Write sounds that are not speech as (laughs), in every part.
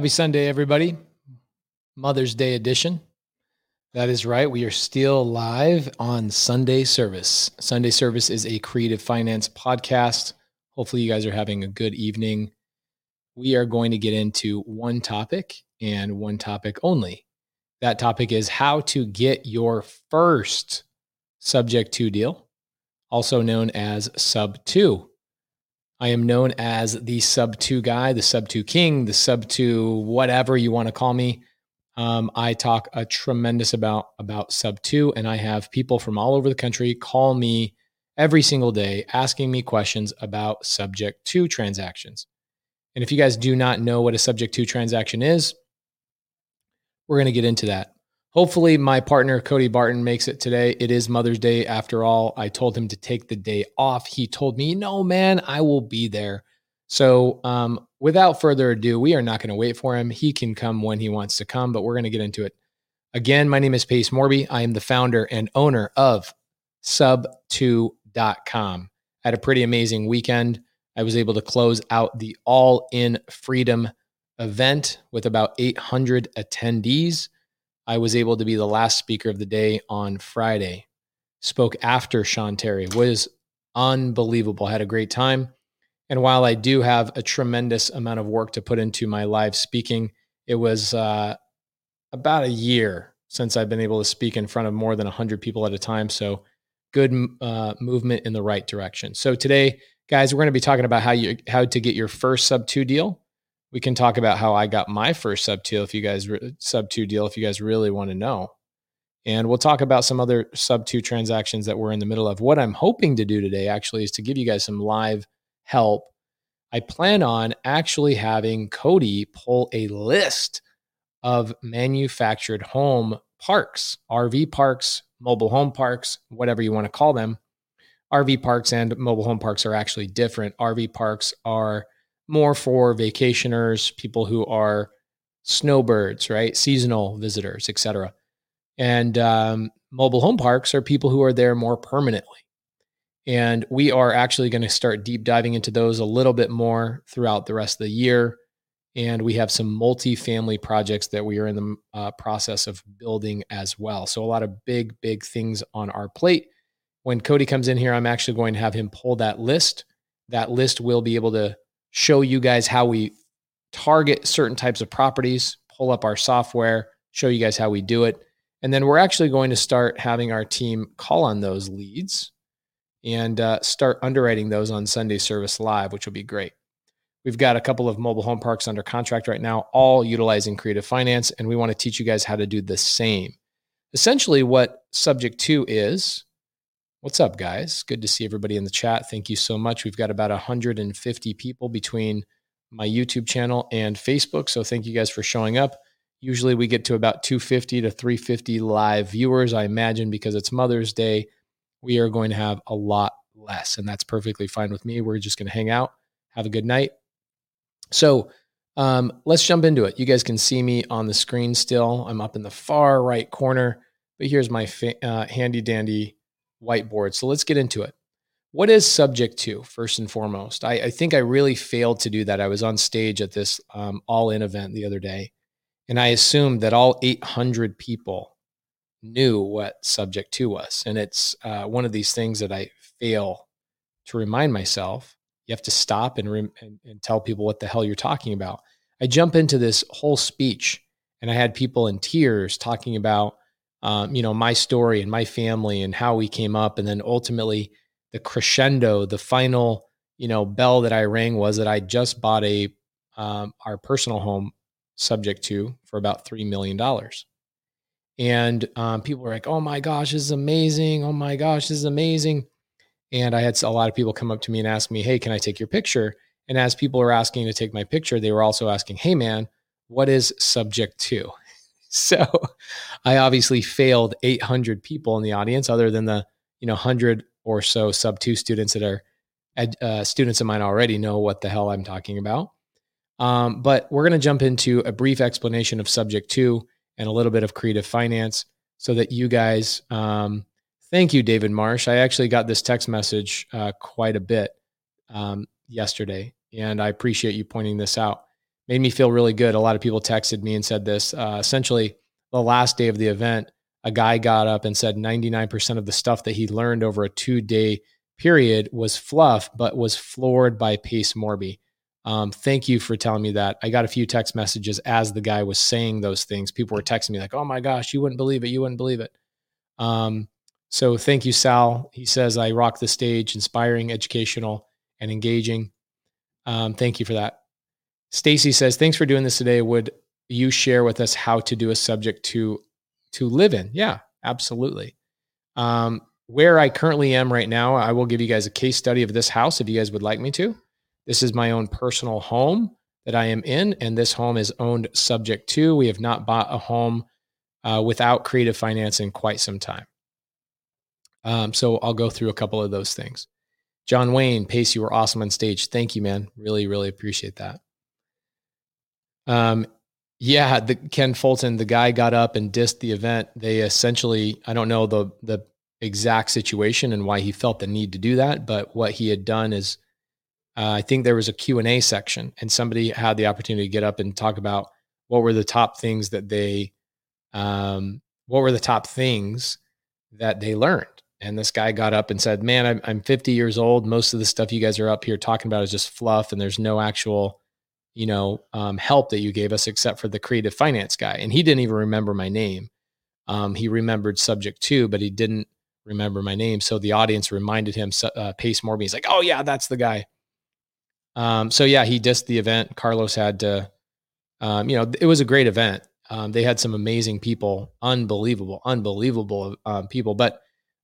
Happy Sunday, everybody. Mother's Day edition. That is right. We are still live on Sunday Service. Sunday Service is a creative finance podcast. Hopefully, you guys are having a good evening. We are going to get into one topic and one topic only. That topic is how to get your first subject to deal, also known as sub two. I am known as the sub two guy, the sub two king, the sub two whatever you want to call me. Um, I talk a tremendous about about sub two, and I have people from all over the country call me every single day asking me questions about subject to transactions. And if you guys do not know what a subject to transaction is, we're going to get into that. Hopefully, my partner, Cody Barton, makes it today. It is Mother's Day after all. I told him to take the day off. He told me, no, man, I will be there. So, um, without further ado, we are not going to wait for him. He can come when he wants to come, but we're going to get into it. Again, my name is Pace Morby. I am the founder and owner of sub2.com. I had a pretty amazing weekend. I was able to close out the All in Freedom event with about 800 attendees. I was able to be the last speaker of the day on Friday. Spoke after Sean Terry. Was unbelievable. Had a great time. And while I do have a tremendous amount of work to put into my live speaking, it was uh, about a year since I've been able to speak in front of more than 100 people at a time. So good uh, movement in the right direction. So today, guys, we're going to be talking about how you how to get your first sub two deal we can talk about how I got my first sub two if you guys sub two deal if you guys really want to know. And we'll talk about some other sub two transactions that we're in the middle of. What I'm hoping to do today actually is to give you guys some live help. I plan on actually having Cody pull a list of manufactured home parks, RV parks, mobile home parks, whatever you want to call them. RV parks and mobile home parks are actually different. RV parks are more for vacationers, people who are snowbirds, right? Seasonal visitors, etc. And um, mobile home parks are people who are there more permanently. And we are actually going to start deep diving into those a little bit more throughout the rest of the year. And we have some multi-family projects that we are in the uh, process of building as well. So a lot of big, big things on our plate. When Cody comes in here, I'm actually going to have him pull that list. That list will be able to show you guys how we target certain types of properties, pull up our software, show you guys how we do it. And then we're actually going to start having our team call on those leads and uh, start underwriting those on Sunday Service Live, which will be great. We've got a couple of mobile home parks under contract right now, all utilizing creative finance, and we want to teach you guys how to do the same. Essentially, what subject 2 is What's up, guys? Good to see everybody in the chat. Thank you so much. We've got about 150 people between my YouTube channel and Facebook. So thank you guys for showing up. Usually we get to about 250 to 350 live viewers. I imagine because it's Mother's Day, we are going to have a lot less, and that's perfectly fine with me. We're just going to hang out, have a good night. So um, let's jump into it. You guys can see me on the screen still. I'm up in the far right corner, but here's my fa- uh, handy dandy whiteboard. So let's get into it. What is subject to, first and foremost? I, I think I really failed to do that. I was on stage at this um, all in event the other day, and I assumed that all 800 people knew what subject to was. And it's uh, one of these things that I fail to remind myself. You have to stop and, and, and tell people what the hell you're talking about. I jump into this whole speech, and I had people in tears talking about um, you know, my story and my family and how we came up. And then ultimately the crescendo, the final, you know, bell that I rang was that I just bought a, um, our personal home subject to for about $3 million. And um, people were like, oh my gosh, this is amazing. Oh my gosh, this is amazing. And I had a lot of people come up to me and ask me, hey, can I take your picture? And as people were asking to take my picture, they were also asking, hey, man, what is subject to? So (laughs) I obviously failed 800 people in the audience, other than the you know 100 or so sub two students that are uh, students of mine already know what the hell I'm talking about. Um, but we're going to jump into a brief explanation of subject two and a little bit of creative finance so that you guys. Um, thank you, David Marsh. I actually got this text message uh, quite a bit um, yesterday, and I appreciate you pointing this out made me feel really good. A lot of people texted me and said this. Uh, essentially, the last day of the event, a guy got up and said 99% of the stuff that he learned over a two day period was fluff, but was floored by Pace Morby. Um, thank you for telling me that. I got a few text messages as the guy was saying those things. People were texting me like, "Oh my gosh, you wouldn't believe it. You wouldn't believe it." Um, so thank you, Sal. He says I rock the stage, inspiring, educational, and engaging. Um, thank you for that. Stacy says, "Thanks for doing this today. Would you share with us how to do a subject to to live in?" Yeah, absolutely. Um, where I currently am right now, I will give you guys a case study of this house if you guys would like me to. This is my own personal home that I am in, and this home is owned subject to. We have not bought a home uh, without creative finance in quite some time. Um, so I'll go through a couple of those things. John Wayne, Pace, you were awesome on stage. Thank you, man. Really, really appreciate that. Um, yeah, the Ken Fulton, the guy got up and dissed the event. They essentially, I don't know the the exact situation and why he felt the need to do that, but what he had done is uh, I think there was a Q&A section and somebody had the opportunity to get up and talk about what were the top things that they um, what were the top things that they learned. And this guy got up and said, "Man, I'm, I'm 50 years old. Most of the stuff you guys are up here talking about is just fluff, and there's no actual, you know, um, help that you gave us except for the creative finance guy." And he didn't even remember my name. Um, he remembered subject two, but he didn't remember my name. So the audience reminded him, uh, Pace Morby. He's like, "Oh yeah, that's the guy." Um, so yeah, he dissed the event. Carlos had to, um, you know, it was a great event. Um, they had some amazing people, unbelievable, unbelievable um, people. But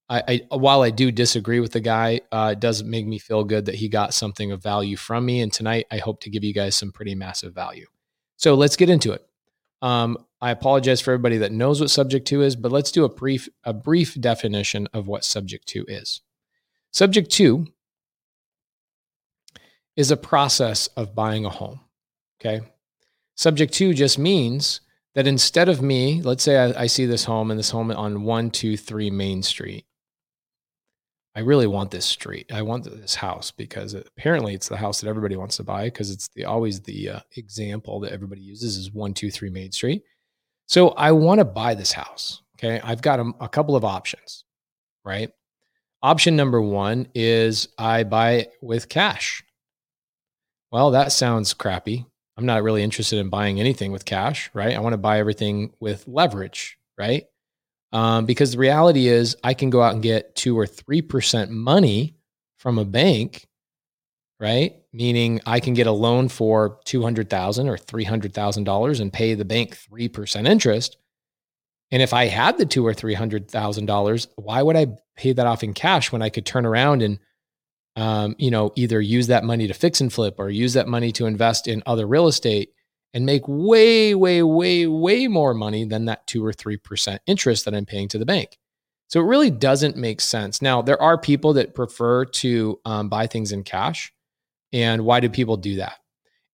I, I, while I do disagree with the guy, uh, it does make me feel good that he got something of value from me. And tonight, I hope to give you guys some pretty massive value. So let's get into it. Um, I apologize for everybody that knows what subject two is, but let's do a brief a brief definition of what subject two is. Subject two is a process of buying a home. Okay. Subject two just means that instead of me, let's say I, I, see this home and this home on 123 Main Street. I really want this street. I want this house because apparently it's the house that everybody wants to buy because it's the always the uh, example that everybody uses is 123 Main Street. So I want to buy this house. Okay. I've got a, a couple of options, right? Option number one is I buy it with cash. Well, that sounds crappy. I'm not really interested in buying anything with cash, right? I want to buy everything with leverage, right? Um, because the reality is, I can go out and get two or three percent money from a bank, right? Meaning I can get a loan for two hundred thousand or three hundred thousand dollars and pay the bank three percent interest. And if I had the two or three hundred thousand dollars, why would I pay that off in cash when I could turn around and um, you know, either use that money to fix and flip or use that money to invest in other real estate and make way, way, way, way more money than that two or 3% interest that I'm paying to the bank. So it really doesn't make sense. Now, there are people that prefer to um, buy things in cash. And why do people do that?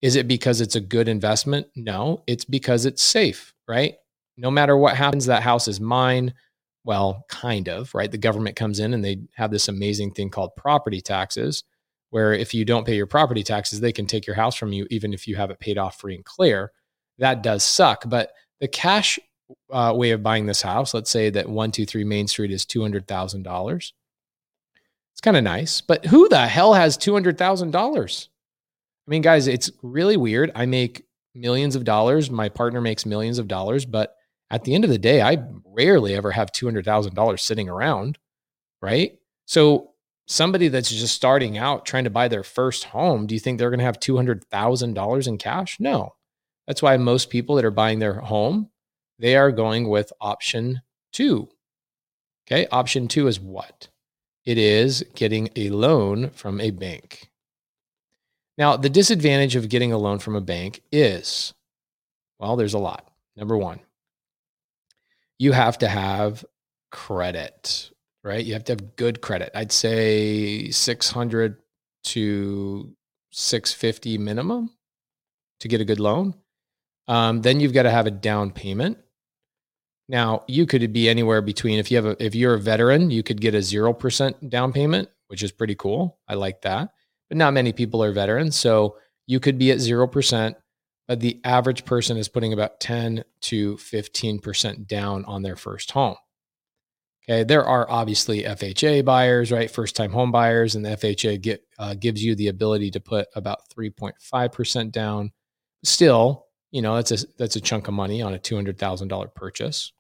Is it because it's a good investment? No, it's because it's safe, right? No matter what happens, that house is mine well, kind of, right? The government comes in and they have this amazing thing called property taxes, where if you don't pay your property taxes, they can take your house from you, even if you have it paid off free and clear. That does suck. But the cash uh, way of buying this house, let's say that 123 Main Street is $200,000. It's kind of nice, but who the hell has $200,000? I mean, guys, it's really weird. I make millions of dollars. My partner makes millions of dollars, but at the end of the day, I rarely ever have $200,000 sitting around, right? So somebody that's just starting out trying to buy their first home, do you think they're going to have $200,000 in cash? No. That's why most people that are buying their home, they are going with option 2. Okay? Option 2 is what? It is getting a loan from a bank. Now, the disadvantage of getting a loan from a bank is well, there's a lot. Number 1, you have to have credit, right? You have to have good credit. I'd say 600 to 650 minimum to get a good loan. Um, then you've got to have a down payment. Now you could be anywhere between if you have a if you're a veteran, you could get a zero percent down payment, which is pretty cool. I like that. But not many people are veterans, so you could be at zero percent but the average person is putting about 10 to 15% down on their first home. Okay, there are obviously FHA buyers, right? First time home buyers, and the FHA get, uh, gives you the ability to put about 3.5% down. Still, you know, that's a, that's a chunk of money on a $200,000 purchase.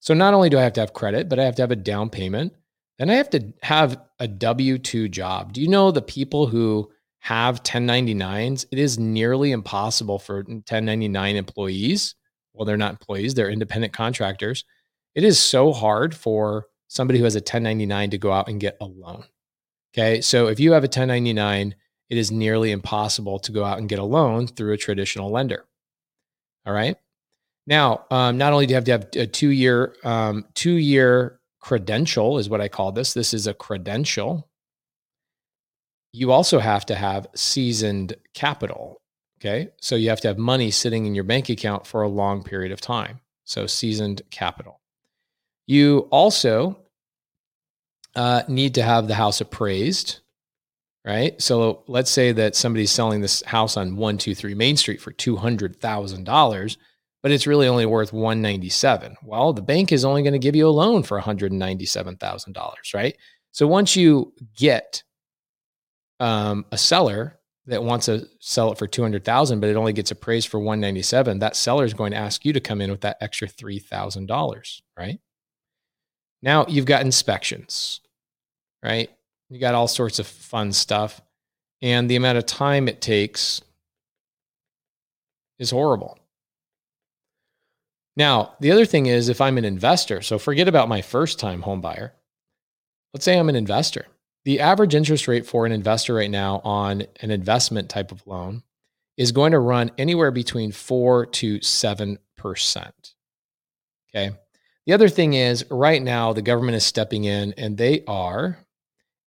So not only do I have to have credit, but I have to have a down payment. Then I have to have a W 2 job. Do you know the people who have 1099s? It is nearly impossible for 1099 employees. Well, they're not employees, they're independent contractors it is so hard for somebody who has a 1099 to go out and get a loan. Okay. So if you have a 1099, it is nearly impossible to go out and get a loan through a traditional lender. All right. Now, um, not only do you have to have a two year, um, two year credential, is what I call this. This is a credential. You also have to have seasoned capital. Okay. So you have to have money sitting in your bank account for a long period of time. So seasoned capital. You also uh, need to have the house appraised, right? So let's say that somebody's selling this house on 123 Main Street for $200,000, but it's really only worth 197. Well, the bank is only going to give you a loan for $197,000, right? So once you get um, a seller that wants to sell it for 200,000 but it only gets appraised for 197, that seller is going to ask you to come in with that extra $3,000, right? Now you've got inspections, right? You got all sorts of fun stuff. And the amount of time it takes is horrible. Now, the other thing is if I'm an investor, so forget about my first time home buyer. Let's say I'm an investor. The average interest rate for an investor right now on an investment type of loan is going to run anywhere between 4 to 7%. Okay. The other thing is, right now, the government is stepping in and they are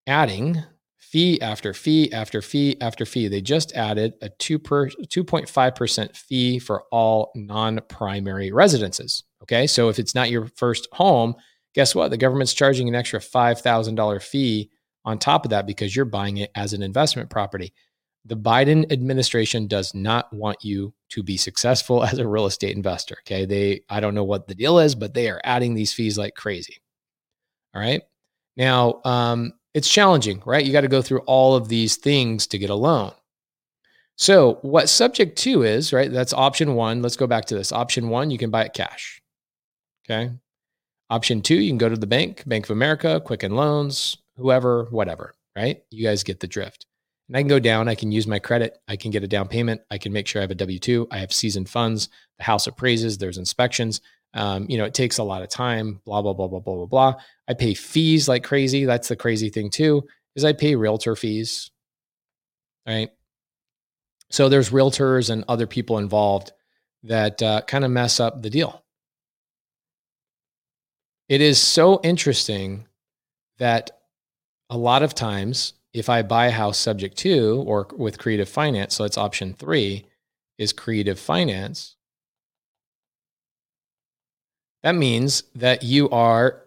adding fee after fee after fee after fee. They just added a 2 per, 2.5% fee for all non primary residences. Okay. So if it's not your first home, guess what? The government's charging an extra $5,000 fee on top of that because you're buying it as an investment property. The Biden administration does not want you to be successful (laughs) as a real estate investor. Okay. They, I don't know what the deal is, but they are adding these fees like crazy. All right. Now, um, it's challenging, right? You got to go through all of these things to get a loan. So, what subject two is, right? That's option one. Let's go back to this. Option one, you can buy it cash. Okay. Option two, you can go to the bank, Bank of America, Quicken Loans, whoever, whatever, right? You guys get the drift. And I can go down, I can use my credit, I can get a down payment, I can make sure I have a W 2, I have seasoned funds, the house appraises, there's inspections. Um, you know, it takes a lot of time, blah, blah, blah, blah, blah, blah, blah. I pay fees like crazy. That's the crazy thing too, is I pay realtor fees. Right. So there's realtors and other people involved that uh, kind of mess up the deal. It is so interesting that a lot of times if I buy a house subject to or with creative finance, so that's option three is creative finance. That means that you are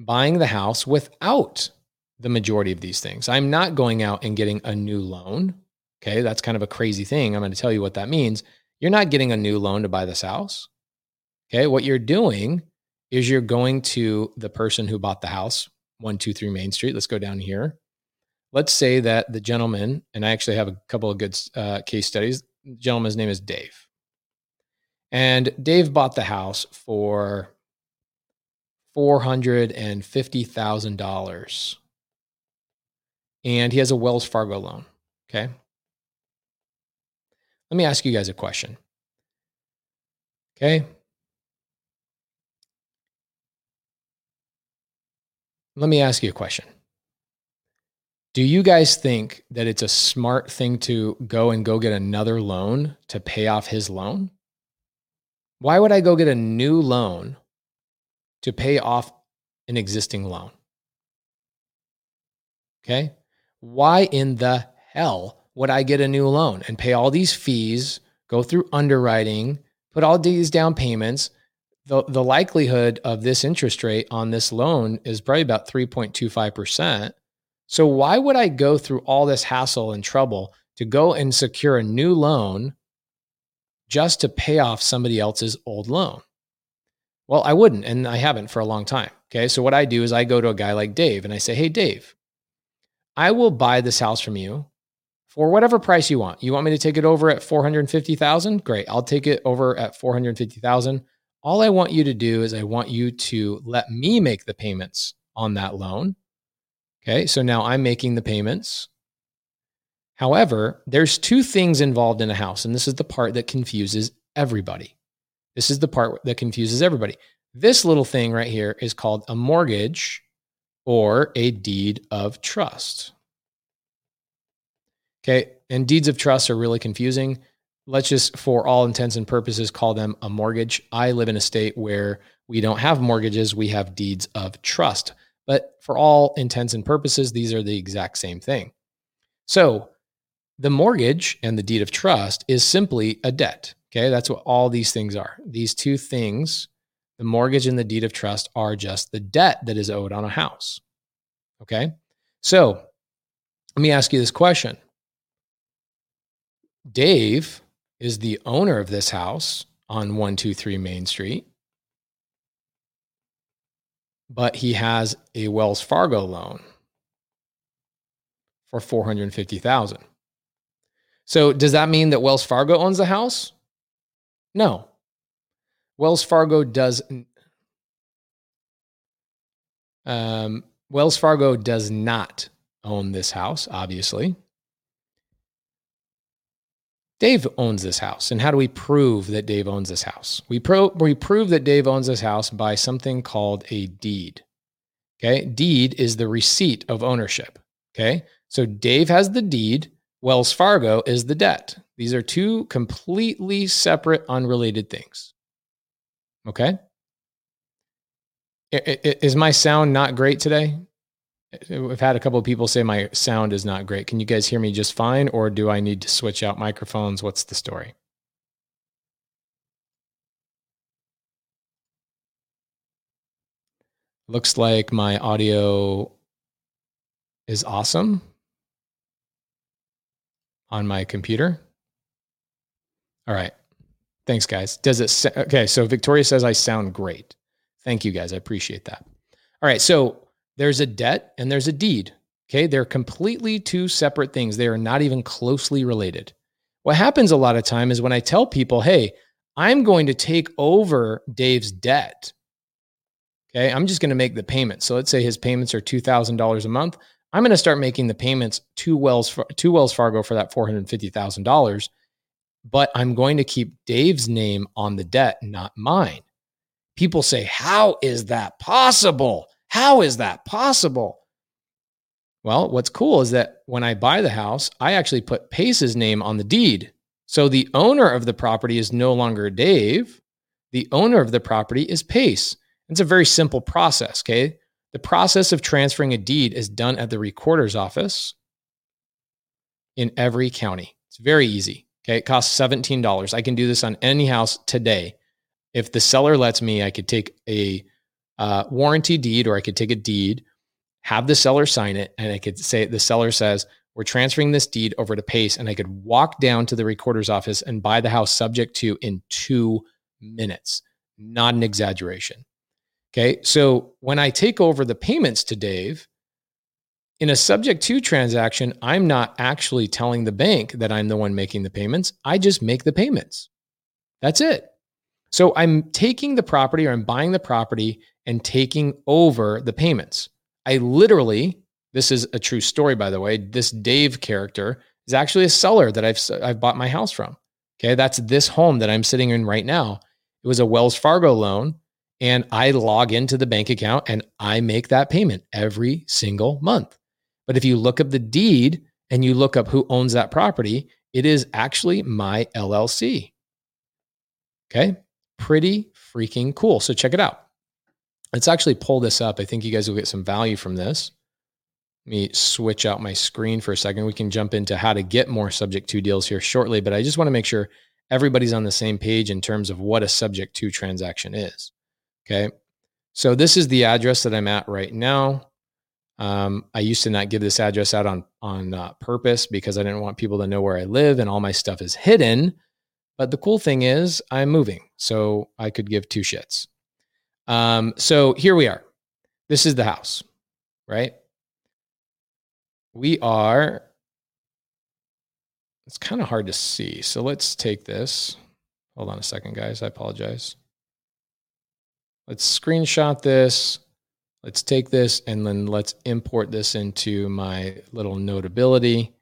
buying the house without the majority of these things. I'm not going out and getting a new loan. Okay, that's kind of a crazy thing. I'm going to tell you what that means. You're not getting a new loan to buy this house. Okay, what you're doing is you're going to the person who bought the house, 123 Main Street. Let's go down here let's say that the gentleman, and I actually have a couple of good uh, case studies. The gentleman's name is Dave. And Dave bought the house for $450,000. And he has a Wells Fargo loan. Okay. Let me ask you guys a question. Okay. Let me ask you a question. Do you guys think that it's a smart thing to go and go get another loan to pay off his loan? Why would I go get a new loan to pay off an existing loan? Okay. Why in the hell would I get a new loan and pay all these fees, go through underwriting, put all these down payments? The, the likelihood of this interest rate on this loan is probably about 3.25%. So why would I go through all this hassle and trouble to go and secure a new loan just to pay off somebody else's old loan? Well, I wouldn't, and I haven't for a long time. Okay. So what I do is I go to a guy like Dave and I say, Hey, Dave, I will buy this house from you for whatever price you want. You want me to take it over at 450,000? Great. I'll take it over at 450,000. All I want you to do is I want you to let me make the payments on that loan. Okay. So now I'm making the payments. However, there's two things involved in a house, and this is the part that confuses everybody. This is the part that confuses everybody. This little thing right here is called a mortgage or a deed of trust. Okay. And deeds of trust are really confusing. Let's just, for all intents and purposes, call them a mortgage. I live in a state where we don't have mortgages, we have deeds of trust. But for all intents and purposes, these are the exact same thing. So the mortgage and the deed of trust is simply a debt. Okay. That's what all these things are. These two things, the mortgage and the deed of trust, are just the debt that is owed on a house. Okay. So let me ask you this question Dave is the owner of this house on 123 Main Street, but he has a Wells Fargo loan for 450,000. So does that mean that Wells Fargo owns the house? No. Wells Fargo does um, Wells Fargo does not own this house, obviously. Dave owns this house. And how do we prove that Dave owns this house? We, pro- we prove that Dave owns this house by something called a deed. Okay. Deed is the receipt of ownership. Okay. So Dave has the deed, Wells Fargo is the debt. These are two completely separate, unrelated things. Okay. Is my sound not great today? I've had a couple of people say my sound is not great. Can you guys hear me just fine, or do I need to switch out microphones? What's the story? Looks like my audio is awesome on my computer. All right. Thanks, guys. Does it? Sa- okay. So Victoria says I sound great. Thank you, guys. I appreciate that. All right. So there's a debt and there's a deed. Okay. They're completely two separate things. They are not even closely related. What happens a lot of time is when I tell people, hey, I'm going to take over Dave's debt. Okay. I'm just going to make the payments. So let's say his payments are $2,000 a month. I'm going to start making the payments to Wells, to Wells Fargo for that $450,000. But I'm going to keep Dave's name on the debt, not mine. People say, How is that possible? How is that possible? Well, what's cool is that when I buy the house, I actually put Pace's name on the deed. So the owner of the property is no longer Dave. The owner of the property is Pace. It's a very simple process, okay? The process of transferring a deed is done at the recorder's office in every county. It's very easy. Okay. It costs $17. I can do this on any house today. If the seller lets me, I could take a uh, warranty deed or I could take a deed, have the seller sign it, and I could say the seller says, We're transferring this deed over to Pace. And I could walk down to the recorder's office and buy the house subject to in two minutes. Not an exaggeration. Okay. So when I take over the payments to Dave, in a subject to transaction, I'm not actually telling the bank that I'm the one making the payments. I just make the payments. That's it. So I'm taking the property or I'm buying the property and taking over the payments. I literally, this is a true story, by the way. This Dave character is actually a seller that I've, I've bought my house from. Okay. That's this home that I'm sitting in right now. It was a Wells Fargo loan. And I log into the bank account and I make that payment every single month. But if you look up the deed and you look up who owns that property, it is actually my LLC. Okay. Pretty freaking cool. So check it out. Let's actually pull this up. I think you guys will get some value from this. Let me switch out my screen for a second. We can jump into how to get more subject to deals here shortly, but I just want to make sure everybody's on the same page in terms of what a subject to transaction is. Okay. So this is the address that I'm at right now. Um, I used to not give this address out on on uh, purpose because I didn't want people to know where I live and all my stuff is hidden. But the cool thing is, I'm moving, so I could give two shits. Um, so here we are. This is the house, right? We are, it's kind of hard to see. So let's take this. Hold on a second, guys. I apologize. Let's screenshot this. Let's take this and then let's import this into my little notability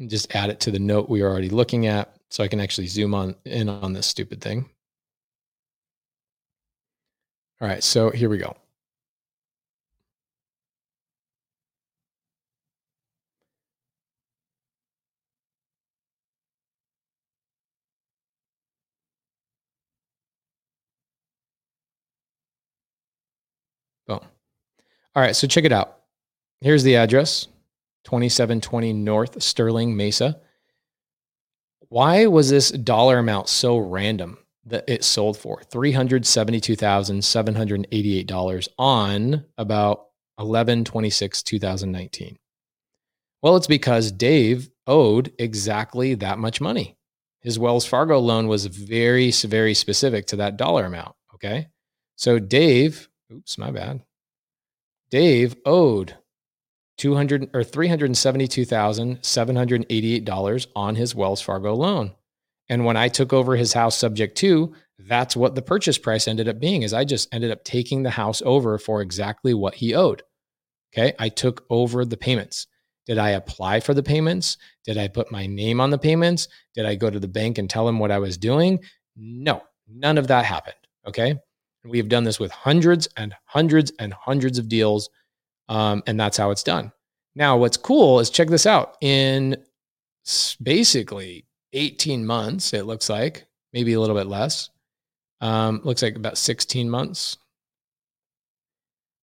and just add it to the note we are already looking at so I can actually zoom on in on this stupid thing. All right, so here we go. Boom. All right, so check it out. Here's the address 2720 North Sterling Mesa. Why was this dollar amount so random that it sold for? $372,788 on about 11 26 2019. Well, it's because Dave owed exactly that much money. His Wells Fargo loan was very, very specific to that dollar amount. Okay. So Dave, oops, my bad. Dave owed 200 or $372,788 on his Wells Fargo loan. And when I took over his house subject to, that's what the purchase price ended up being is I just ended up taking the house over for exactly what he owed. Okay? I took over the payments. Did I apply for the payments? Did I put my name on the payments? Did I go to the bank and tell him what I was doing? No. None of that happened, okay? We've done this with hundreds and hundreds and hundreds of deals um, and that's how it's done. Now, what's cool is check this out. In basically 18 months, it looks like, maybe a little bit less, um, looks like about 16 months,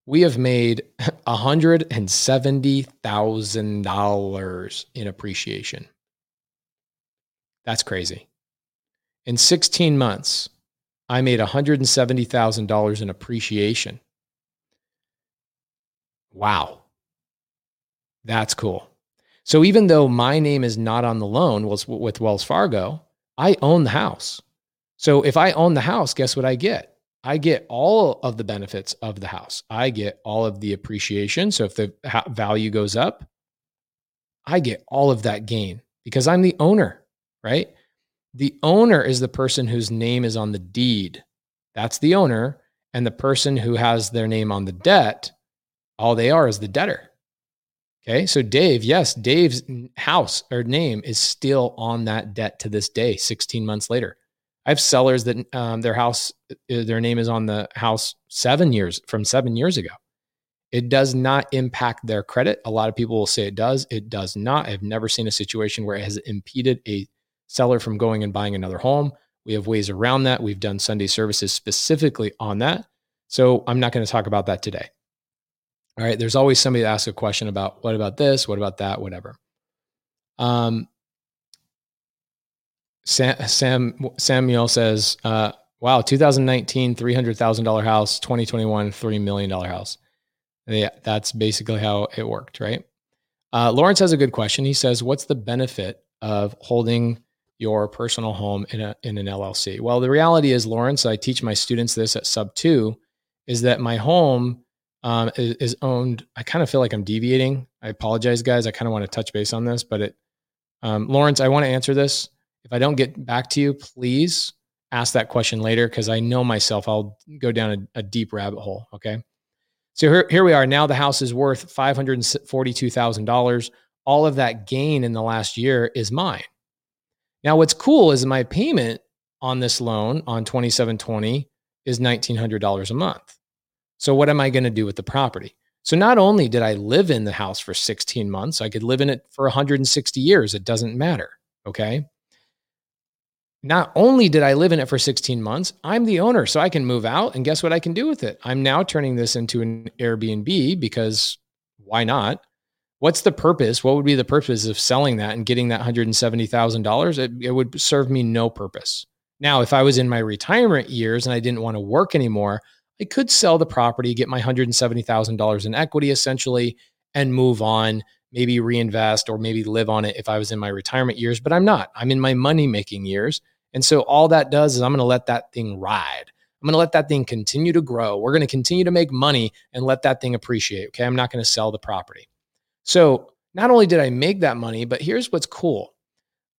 we have made (laughs) $170,000 in appreciation. That's crazy. In 16 months, I made $170,000 in appreciation. Wow. That's cool. So even though my name is not on the loan with Wells Fargo, I own the house. So if I own the house, guess what I get? I get all of the benefits of the house. I get all of the appreciation. So if the value goes up, I get all of that gain because I'm the owner, right? The owner is the person whose name is on the deed. That's the owner. And the person who has their name on the debt all they are is the debtor. Okay. So Dave, yes, Dave's house or name is still on that debt to this day, 16 months later. I have sellers that um, their house, uh, their name is on the house seven years from seven years ago. It does not impact their credit. A lot of people will say it does. It does not. I've never seen a situation where it has impeded a seller from going and buying another home. We have ways around that. We've done Sunday services specifically on that. So I'm not going to talk about that today. All right. There's always somebody to ask a question about what about this? What about that? Whatever. Um, Sam, Sam Samuel says, uh, wow, 2019, $300,000 house, 2021, $3 million house. Yeah, that's basically how it worked, right? Uh, Lawrence has a good question. He says, what's the benefit of holding your personal home in, a, in an LLC? Well, the reality is, Lawrence, I teach my students this at sub two, is that my home um, is, is, owned. I kind of feel like I'm deviating. I apologize, guys. I kind of want to touch base on this, but it, um, Lawrence, I want to answer this. If I don't get back to you, please ask that question later because I know myself. I'll go down a, a deep rabbit hole. Okay. So here, here we are. Now the house is worth five hundred forty-two thousand dollars. All of that gain in the last year is mine. Now, what's cool is my payment on this loan on 2720 is $1,900 a month. So, what am I going to do with the property? So, not only did I live in the house for 16 months, I could live in it for 160 years. It doesn't matter. Okay. Not only did I live in it for 16 months, I'm the owner, so I can move out. And guess what I can do with it? I'm now turning this into an Airbnb because why not? What's the purpose? What would be the purpose of selling that and getting that $170,000? It, it would serve me no purpose. Now, if I was in my retirement years and I didn't want to work anymore, I could sell the property, get my $170,000 in equity essentially, and move on, maybe reinvest or maybe live on it if I was in my retirement years, but I'm not. I'm in my money making years. And so all that does is I'm going to let that thing ride. I'm going to let that thing continue to grow. We're going to continue to make money and let that thing appreciate. Okay. I'm not going to sell the property. So not only did I make that money, but here's what's cool.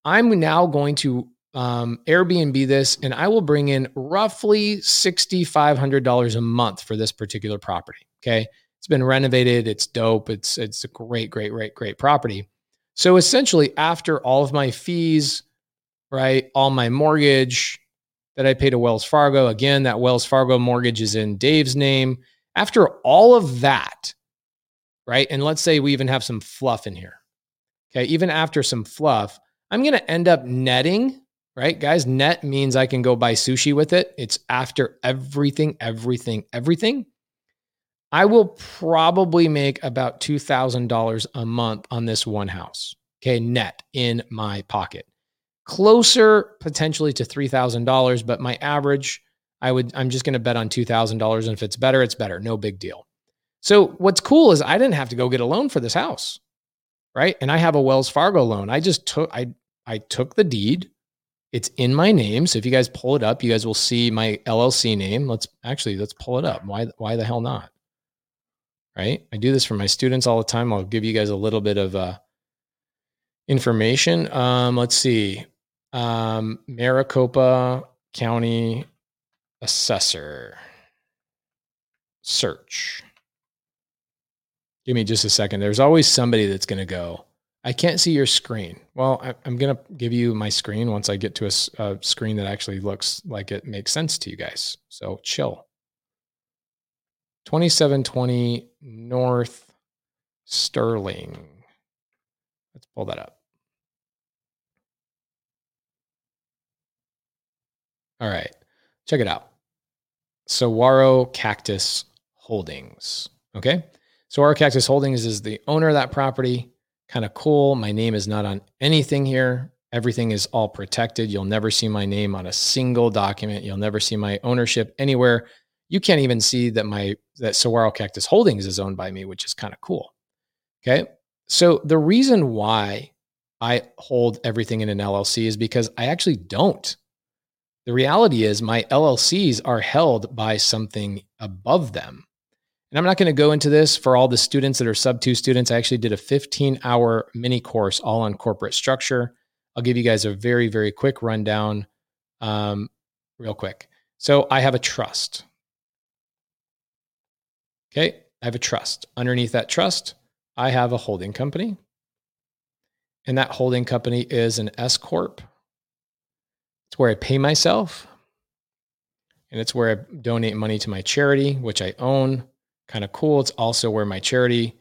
I'm now going to um, Airbnb this and I will bring in roughly $6,500 a month for this particular property. Okay. It's been renovated. It's dope. It's, it's a great, great, great, great property. So essentially, after all of my fees, right, all my mortgage that I pay to Wells Fargo, again, that Wells Fargo mortgage is in Dave's name. After all of that, right, and let's say we even have some fluff in here. Okay, even after some fluff, I'm going to end up netting, right? Guys, net means I can go buy sushi with it. It's after everything, everything, everything. I will probably make about $2,000 a month on this one house, okay, net in my pocket. Closer potentially to $3,000, but my average, I would, I'm just going to bet on $2,000. And if it's better, it's better. No big deal. So what's cool is I didn't have to go get a loan for this house, right? And I have a Wells Fargo loan. I just took, I, I took the deed. It's in my name. So if you guys pull it up, you guys will see my LLC name. Let's actually, let's pull it up. Why, why the hell not? right? I do this for my students all the time. I'll give you guys a little bit of uh, information. Um, let's see. Um, Maricopa County Assessor search. Give me just a second. There's always somebody that's going to go, I can't see your screen. Well, I, am going to give you my screen once I get to a, a screen that actually looks like it makes sense to you guys. So chill. 2720 North Sterling. Let's pull that up. All right, check it out. Saguaro Cactus Holdings. Okay. Saguaro Cactus Holdings is the owner of that property. Kind of cool. My name is not on anything here. Everything is all protected. You'll never see my name on a single document. You'll never see my ownership anywhere you can't even see that my that Saguaro Cactus Holdings is owned by me, which is kind of cool. Okay. So the reason why I hold everything in an LLC is because I actually don't. The reality is my LLCs are held by something above them. And I'm not going to go into this for all the students that are sub two students. I actually did a 15 hour mini course all on corporate structure. I'll give you guys a very, very quick rundown, um, real quick. So I have a trust. Okay, I have a trust. Underneath that trust, I have a holding company. And that holding company is an S Corp. It's where I pay myself. And it's where I donate money to my charity, which I own. Kind of cool. It's also where my charity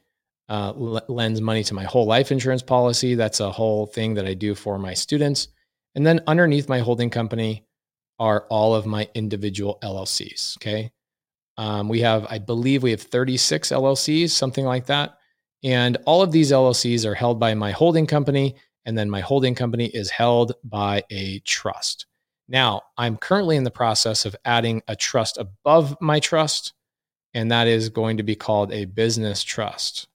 uh, lends money to my whole life insurance policy. That's a whole thing that I do for my students. And then underneath my holding company are all of my individual LLCs. Okay. Um, we have, I believe, we have 36 LLCs, something like that. And all of these LLCs are held by my holding company. And then my holding company is held by a trust. Now, I'm currently in the process of adding a trust above my trust, and that is going to be called a business trust.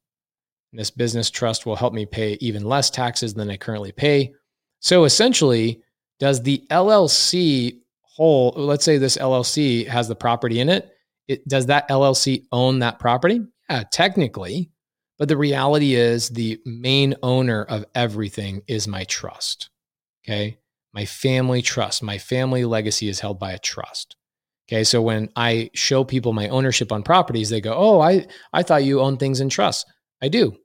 This business trust will help me pay even less taxes than I currently pay. So essentially, does the LLC whole, let's say this LLC has the property in it, it, does that LLC own that property? Yeah, technically. But the reality is, the main owner of everything is my trust. Okay. My family trust, my family legacy is held by a trust. Okay. So when I show people my ownership on properties, they go, Oh, I, I thought you own things in trust. I do.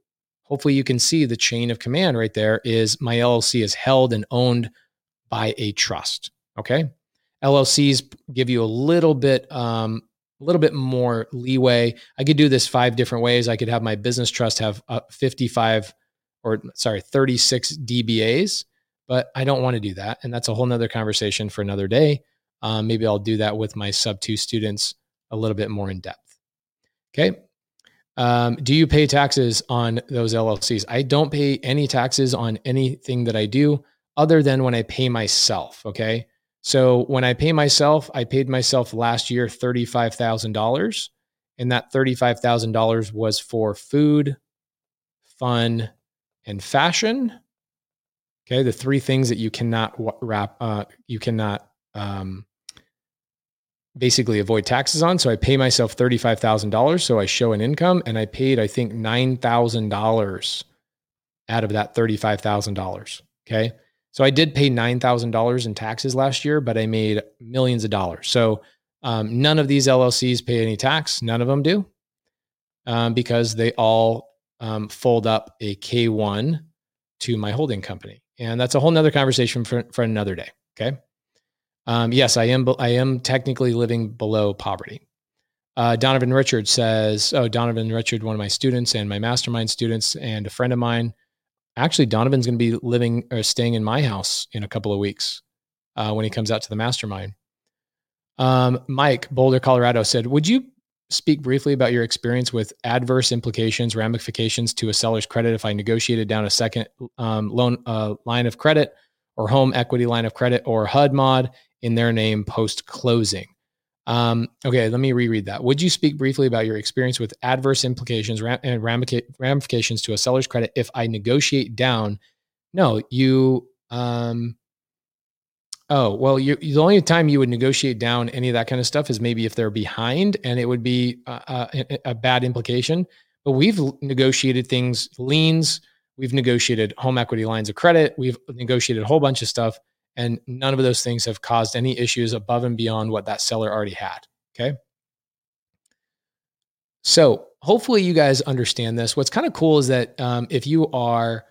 Hopefully, you can see the chain of command right there is my LLC is held and owned by a trust. Okay. LLCs give you a little bit um, a little bit more leeway. I could do this five different ways. I could have my business trust have uh, 55 or sorry, 36 DBAs, but I don't want to do that. And that's a whole nother conversation for another day. Um, maybe I'll do that with my sub two students a little bit more in depth. Okay. Um, do you pay taxes on those LLCs? I don't pay any taxes on anything that I do other than when I pay myself. Okay. So when I pay myself, I paid myself last year $35,000. And that $35,000 was for food, fun, and fashion. Okay, the three things that you cannot wrap, uh, you cannot um, basically avoid taxes on. So I pay myself thirty-five thousand dollars, so I show an income, and I paid I think nine thousand dollars out of that thirty-five thousand dollars. Okay, so I did pay nine thousand dollars in taxes last year, but I made millions of dollars. So um, none of these LLCs pay any tax. None of them do, um, because they all um, fold up a K one to my holding company, and that's a whole nother conversation for for another day. Okay. Um, yes, I am. I am technically living below poverty. Uh, Donovan Richard says, "Oh, Donovan Richard, one of my students and my mastermind students, and a friend of mine. Actually, Donovan's going to be living or staying in my house in a couple of weeks uh, when he comes out to the mastermind." Um, Mike Boulder, Colorado said, "Would you speak briefly about your experience with adverse implications, ramifications to a seller's credit if I negotiated down a second um, loan uh, line of credit or home equity line of credit or HUD mod in their name post closing. Um, okay, let me reread that. Would you speak briefly about your experience with adverse implications and ramifications to a seller's credit if I negotiate down? No, you. Um, oh, well, you, the only time you would negotiate down any of that kind of stuff is maybe if they're behind, and it would be a, a, a bad implication. But we've negotiated things, liens. We've negotiated home equity lines of credit. We've negotiated a whole bunch of stuff and none of those things have caused any issues above and beyond what that seller already had. Okay. So hopefully you guys understand this. What's kind of cool is that um, if you are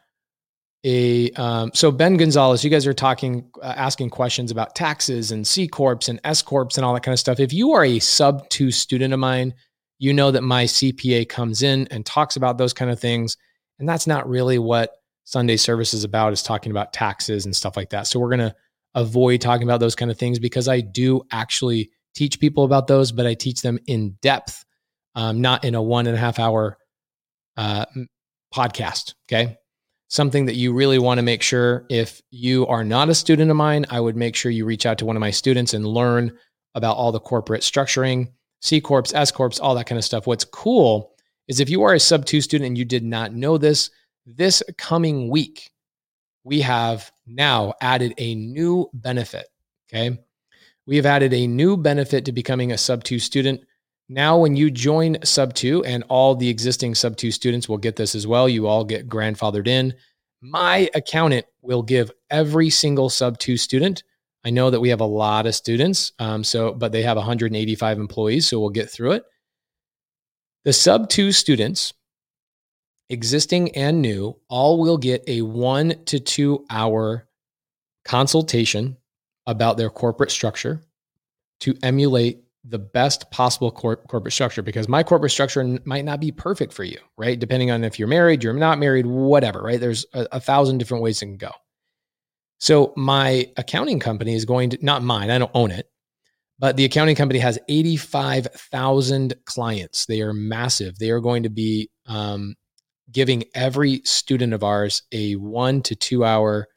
a um, so Ben Gonzalez, you guys are talking, uh, asking questions about taxes and C corps and S corps and all that kind of stuff. If you are a sub two student of mine, you know that my CPA comes in and talks about those kind of things, and that's not really what Sunday service is about is talking about taxes and stuff like that. So we're going to avoid talking about those kind of things because I do actually teach people about those, but I teach them in depth, um, not in a one and a half hour uh, podcast. Okay. Something that you really want to make sure if you are not a student of mine, I would make sure you reach out to one of my students and learn about all the corporate structuring, C Corps, S Corps, all that kind of stuff. What's cool is if you are a sub two student and you did not know this, this coming week, we have now added a new benefit. Okay. We have added a new benefit to becoming a sub two student. Now, when you join sub two, and all the existing sub two students will get this as well, you all get grandfathered in. My accountant will give every single sub two student. I know that we have a lot of students, um, so but they have 185 employees, so we'll get through it. The sub two students existing and new, all will get a one to two hour consultation about their corporate structure to emulate the best possible cor- corporate structure because my corporate structure might not be perfect for you, right? Depending on if you're married, you're not married, whatever, right? There's a, a thousand different ways it can go. So my accounting company is going to, not mine, I don't own it, but the accounting company has 85,000 clients. They are massive. They are going to be um, giving every student of ours a one to two hour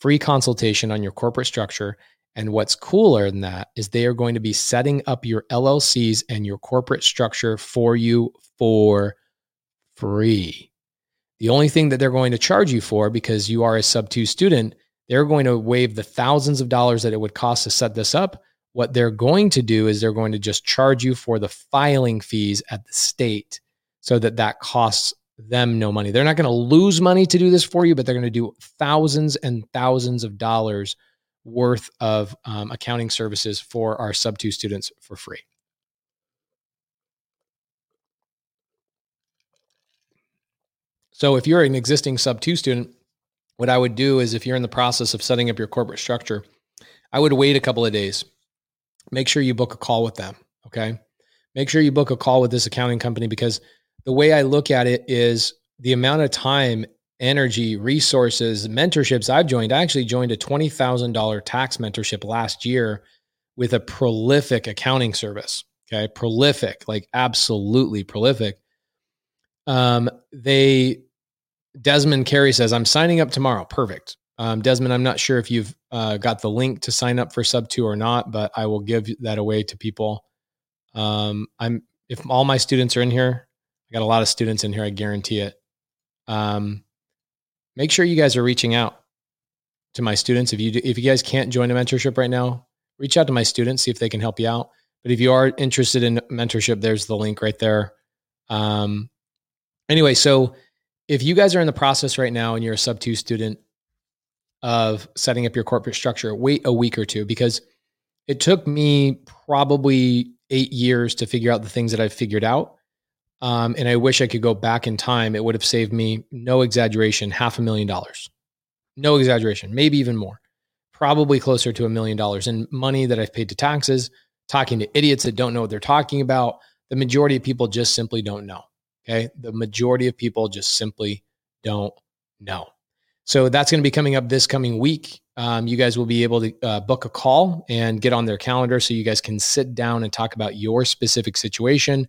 free consultation on your corporate structure. And what's cooler than that is they are going to be setting up your LLCs and your corporate structure for you for free. The only thing that they're going to charge you for, because you are a sub two student, they're going to waive the thousands of dollars that it would cost to set this up. What they're going to do is they're going to just charge you for the filing fees at the state so that that costs them no money. They're not going to lose money to do this for you, but they're going to do thousands and thousands of dollars worth of um, accounting services for our sub two students for free. So if you're an existing sub two student, what I would do is if you're in the process of setting up your corporate structure, I would wait a couple of days. Make sure you book a call with them. Okay. Make sure you book a call with this accounting company because the way I look at it is the amount of time, energy, resources, mentorships I've joined. I actually joined a $20,000 tax mentorship last year with a prolific accounting service. Okay. Prolific, like absolutely prolific. Um, they, Desmond Carey says, I'm signing up tomorrow. Perfect. Um, Desmond, I'm not sure if you've uh, got the link to sign up for sub two or not, but I will give that away to people. Um, I'm if all my students are in here, I got a lot of students in here. I guarantee it. Um, make sure you guys are reaching out. to my students. If you if you guys can't join a mentorship right now, reach out to my students see if they can help you out. But if you are interested in mentorship, there's the link right there. Um, anyway, so if you guys are in the process right now and you're a sub two student of setting up your corporate structure, wait a week or two because it took me probably eight years to figure out the things that I've figured out. Um, and I wish I could go back in time. It would have saved me, no exaggeration, half a million dollars. No exaggeration, maybe even more. Probably closer to a million dollars in money that I've paid to taxes, talking to idiots that don't know what they're talking about. The majority of people just simply don't know. Okay. The majority of people just simply don't know. So that's going to be coming up this coming week. Um, you guys will be able to uh, book a call and get on their calendar so you guys can sit down and talk about your specific situation.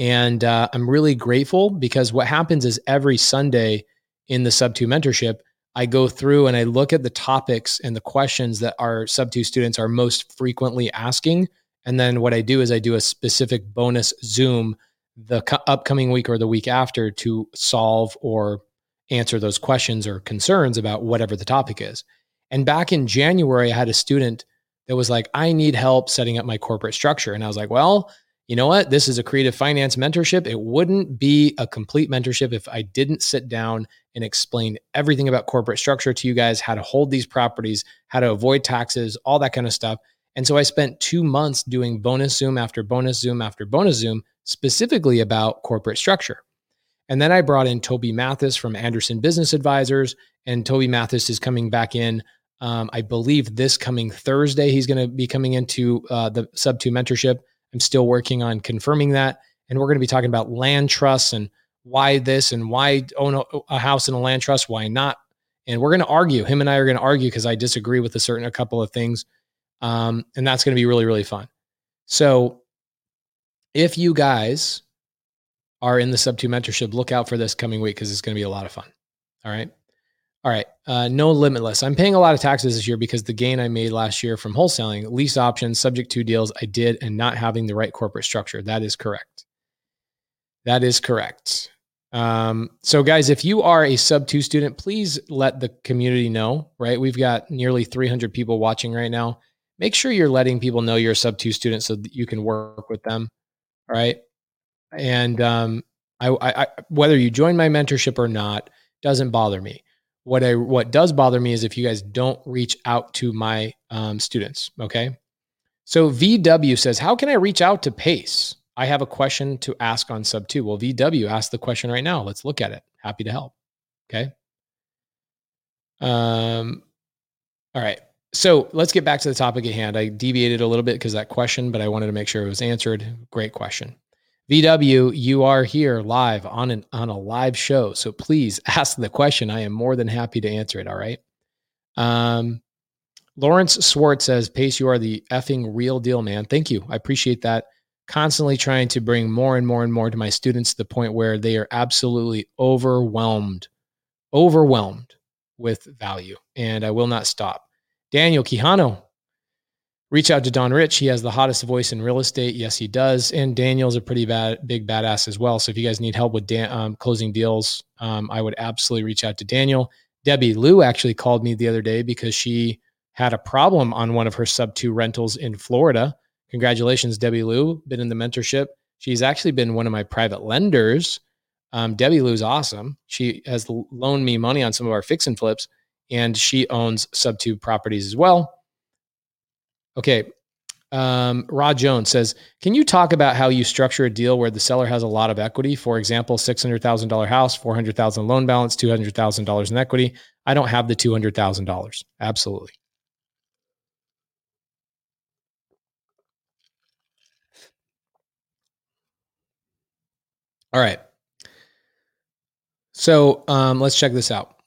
And uh, I'm really grateful because what happens is every Sunday in the Sub 2 mentorship, I go through and I look at the topics and the questions that our Sub 2 students are most frequently asking. And then what I do is I do a specific bonus Zoom the upcoming week or the week after to solve or answer those questions or concerns about whatever the topic is. And back in January, I had a student that was like, I need help setting up my corporate structure. And I was like, well, you know what? This is a creative finance mentorship. It wouldn't be a complete mentorship if I didn't sit down and explain everything about corporate structure to you guys, how to hold these properties, how to avoid taxes, all that kind of stuff. And so I spent two months doing bonus Zoom after bonus Zoom after bonus Zoom, specifically about corporate structure. And then I brought in Toby Mathis from Anderson Business Advisors, and Toby Mathis is coming back in. Um, I believe this coming Thursday, he's going to be coming into uh, the Sub 2 mentorship. I'm still working on confirming that. And we're going to be talking about land trusts and why this and why own a, a house in a land trust, why not. And we're going to argue. Him and I are going to argue because I disagree with a certain a couple of things. Um, and that's going to be really, really fun. So if you guys are in the sub two mentorship, look out for this coming week because it's going to be a lot of fun. All right. All right. Uh, no limitless. I'm paying a lot of taxes this year because the gain I made last year from wholesaling, lease options, subject to deals I did, and not having the right corporate structure. That is correct. That is correct. Um, so, guys, if you are a sub two student, please let the community know, right? We've got nearly 300 people watching right now. Make sure you're letting people know you're a sub two student so that you can work with them. All right and um, I, I, whether you join my mentorship or not doesn't bother me. What I what does bother me is if you guys don't reach out to my um, students. Okay, so VW says, how can I reach out to Pace? I have a question to ask on sub two. Well, VW asked the question right now. Let's look at it. Happy to help. Okay. Um. All right. So let's get back to the topic at hand. I deviated a little bit because that question, but I wanted to make sure it was answered. Great question. VW, you are here live on an on a live show, so please (laughs) ask the question. I am more than happy to answer it. All right. Um, Lawrence Swartz says, "Pace, you are the effing real deal, man. Thank you. I appreciate that. Constantly trying to bring more and more and more to my students to the point where they are absolutely overwhelmed, overwhelmed with value, and I will not stop." Daniel Quijano, reach out to Don Rich. He has the hottest voice in real estate. Yes, he does. And Daniel's a pretty bad, big badass as well. So if you guys need help with um, closing deals, um, I would absolutely reach out to Daniel. Debbie Lou actually called me the other day because she had a problem on one of her sub two rentals in Florida. Congratulations, Debbie Lou. Been in the mentorship. She's actually been one of my private lenders. Um, Debbie Lou's awesome. She has loaned me money on some of our fix and flips, and she owns sub two properties as well. Okay. Um, Rod Jones says, Can you talk about how you structure a deal where the seller has a lot of equity? For example, $600,000 house, 400000 loan balance, $200,000 in equity. I don't have the $200,000. Absolutely. All right. So um, let's check this out.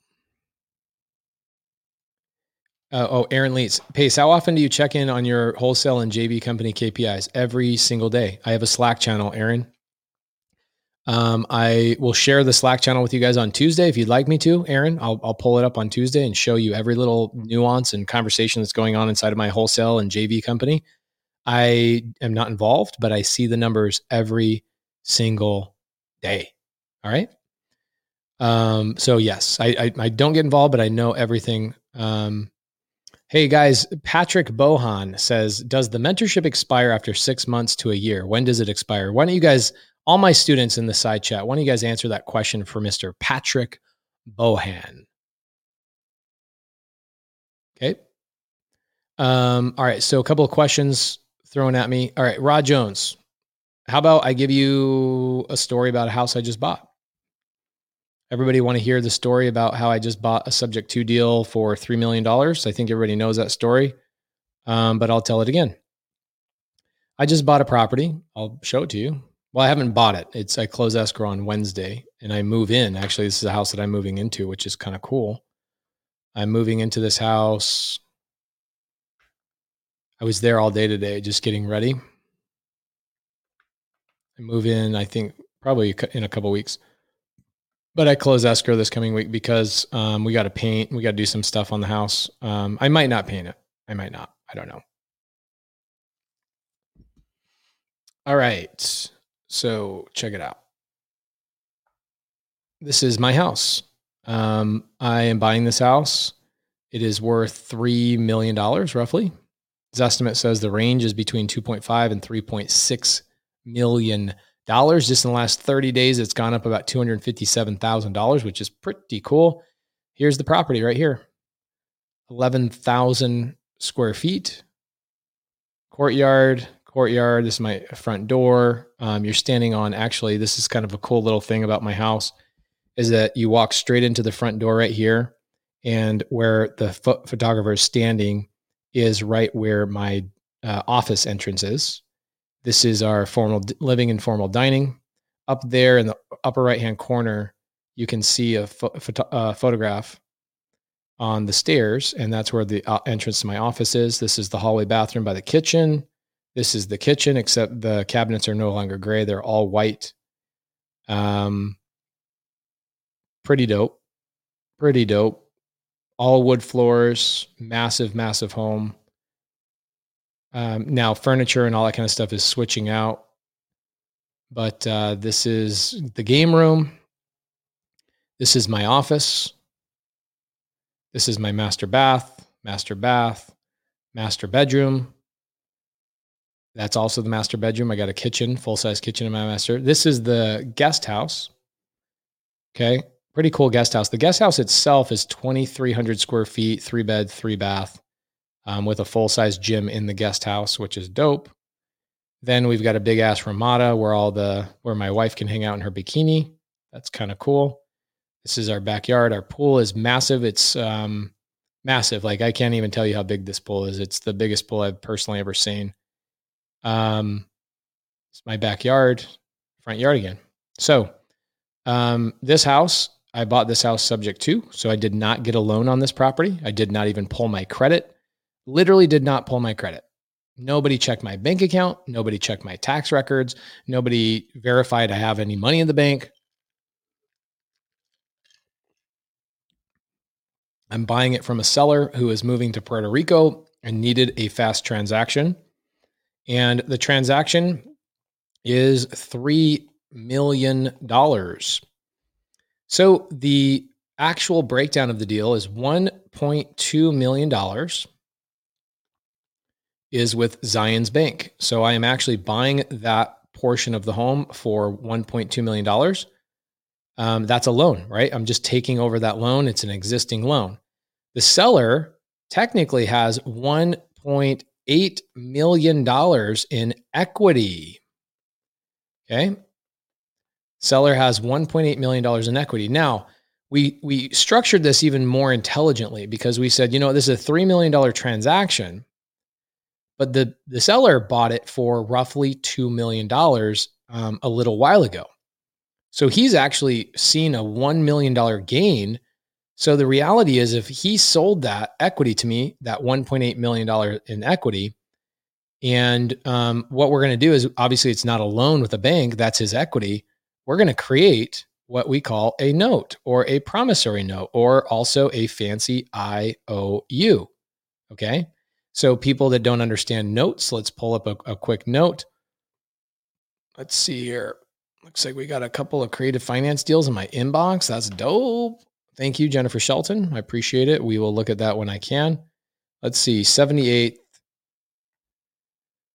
Uh, oh, Aaron Leeds. Pace, how often do you check in on your wholesale and JV company KPIs? Every single day. I have a Slack channel, Aaron. Um, I will share the Slack channel with you guys on Tuesday if you'd like me to, Aaron. I'll, I'll pull it up on Tuesday and show you every little nuance and conversation that's going on inside of my wholesale and JV company. I am not involved, but I see the numbers every single day. All right. Um, so yes, I, I, I don't get involved, but I know everything Um, hey guys, Patrick Bohan says, Does the mentorship expire after six months to a year? When does it expire? Why don't you guys, all my students in the side chat, why don't you guys answer that question for Mr. Patrick Bohan? Okay. Um, all right. So a couple of questions thrown at me. All right, Rod Jones. How about I give you a story about a house I just bought? Everybody want to hear the story about how I just bought a subject to deal for $3 million. I think everybody knows that story, um, but I'll tell it again. I just bought a property. I'll show it to you. Well, I haven't bought it. It's I close escrow on Wednesday and I move in. Actually, this is a house that I'm moving into, which is kind of cool. I'm moving into this house. I was there all day today, just getting ready. I move in, I think, probably in a couple weeks. But I close escrow this coming week because um, we got to paint. We got to do some stuff on the house. Um, I might not paint it. I might not. I don't know. All right. So check it out. This is my house. Um, I am buying this house. It is worth $3 million roughly. Zestimate says the range is between 2.5 and 3.6 million dollars. Just in the last 30 days, it's gone up about $257,000, which is pretty cool. Here's the property right here 11,000 square feet, courtyard, courtyard. This is my front door. Um, you're standing on, actually, this is kind of a cool little thing about my house is that you walk straight into the front door right here. And where the ph- photographer is standing is right where my uh, office entrance is. This is our formal living and formal dining. Up there in the upper right hand corner, you can see a uh, photograph on the stairs, and that's where the uh, entrance to my office is. This is the hallway bathroom by the kitchen. This is the kitchen, except the cabinets are no longer gray; they're all white. Um, pretty dope, pretty dope. All wood floors, massive, massive home. Um, now, furniture and all that kind of stuff is switching out. But uh, this is the game room. This is my office. This is my master bath, master bath, master bedroom. That's also the master bedroom. I got a kitchen, full size kitchen in my master. This is the guest house. Okay. Pretty cool guest house. The guest house itself is 2,300 square feet, three bed, three bath um, with a full size gym in the guest house, which is dope. Then we've got a big ass ramada where all the where my wife can hang out in her bikini. That's kind of cool. This is our backyard. Our pool is massive. It's um, massive. Like I can't even tell you how big this pool is. It's the biggest pool I've personally ever seen. Um, it's my backyard, front yard again. So, um, this house, I bought this house subject to. So I did not get a loan on this property. I did not even pull my credit. Literally did not pull my credit. Nobody checked my bank account. Nobody checked my tax records. Nobody verified I have any money in the bank. I'm buying it from a seller who is moving to Puerto Rico and needed a fast transaction. And the transaction is $3 million. So the actual breakdown of the deal is $1.2 million is with Zions Bank. So I am actually buying that portion of the home for $1.2 million. Um, that's a loan, right? I'm just taking over that loan. It's an existing loan. The seller technically has $1.8 million in equity. Okay. Seller has $1.8 million in equity. Now, we, we structured this even more intelligently because we said, you know, this is a $3 million transaction but the the seller bought it for roughly two million dollars um, a little while ago. So he's actually seen a one million dollar gain. So the reality is, if he sold that equity to me, that one point eight million dollar in equity, and um, what we're going to do is obviously it's not a loan with a bank; that's his equity. We're going to create what we call a note or a promissory note, or also a fancy IOU. Okay. So, people that don't understand notes, let's pull up a, a quick note. Let's see here. Looks like we got a couple of creative finance deals in my inbox. That's dope. Thank you, Jennifer Shelton. I appreciate it. We will look at that when I can. Let's see, 78.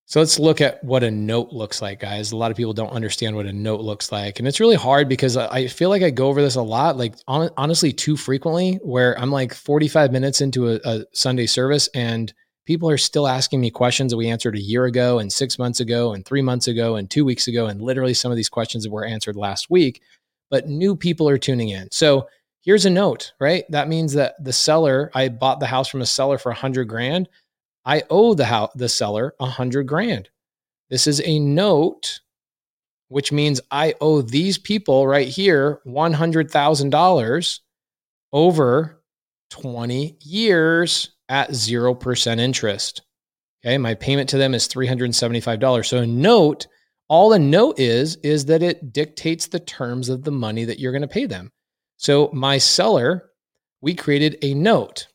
So let's look at what a note looks like, guys. A lot of people don't understand what a note looks like. And it's really hard because I feel like I go over this a lot, like honestly, too frequently, where I'm like 45 minutes into a, a Sunday service and people are still asking me questions that we answered a year ago and six months ago and three months ago and two weeks ago. And literally some of these questions that were answered last week, but new people are tuning in. So here's a note, right? That means that the seller, I bought the house from a seller for a hundred grand. I owe the house, the seller a hundred grand. This is a note, which means I owe these people right here $100,000 over 20 years at 0% interest. Okay. My payment to them is $375. So a note, all a note is, is that it dictates the terms of the money that you're going to pay them. So my seller, we created a note.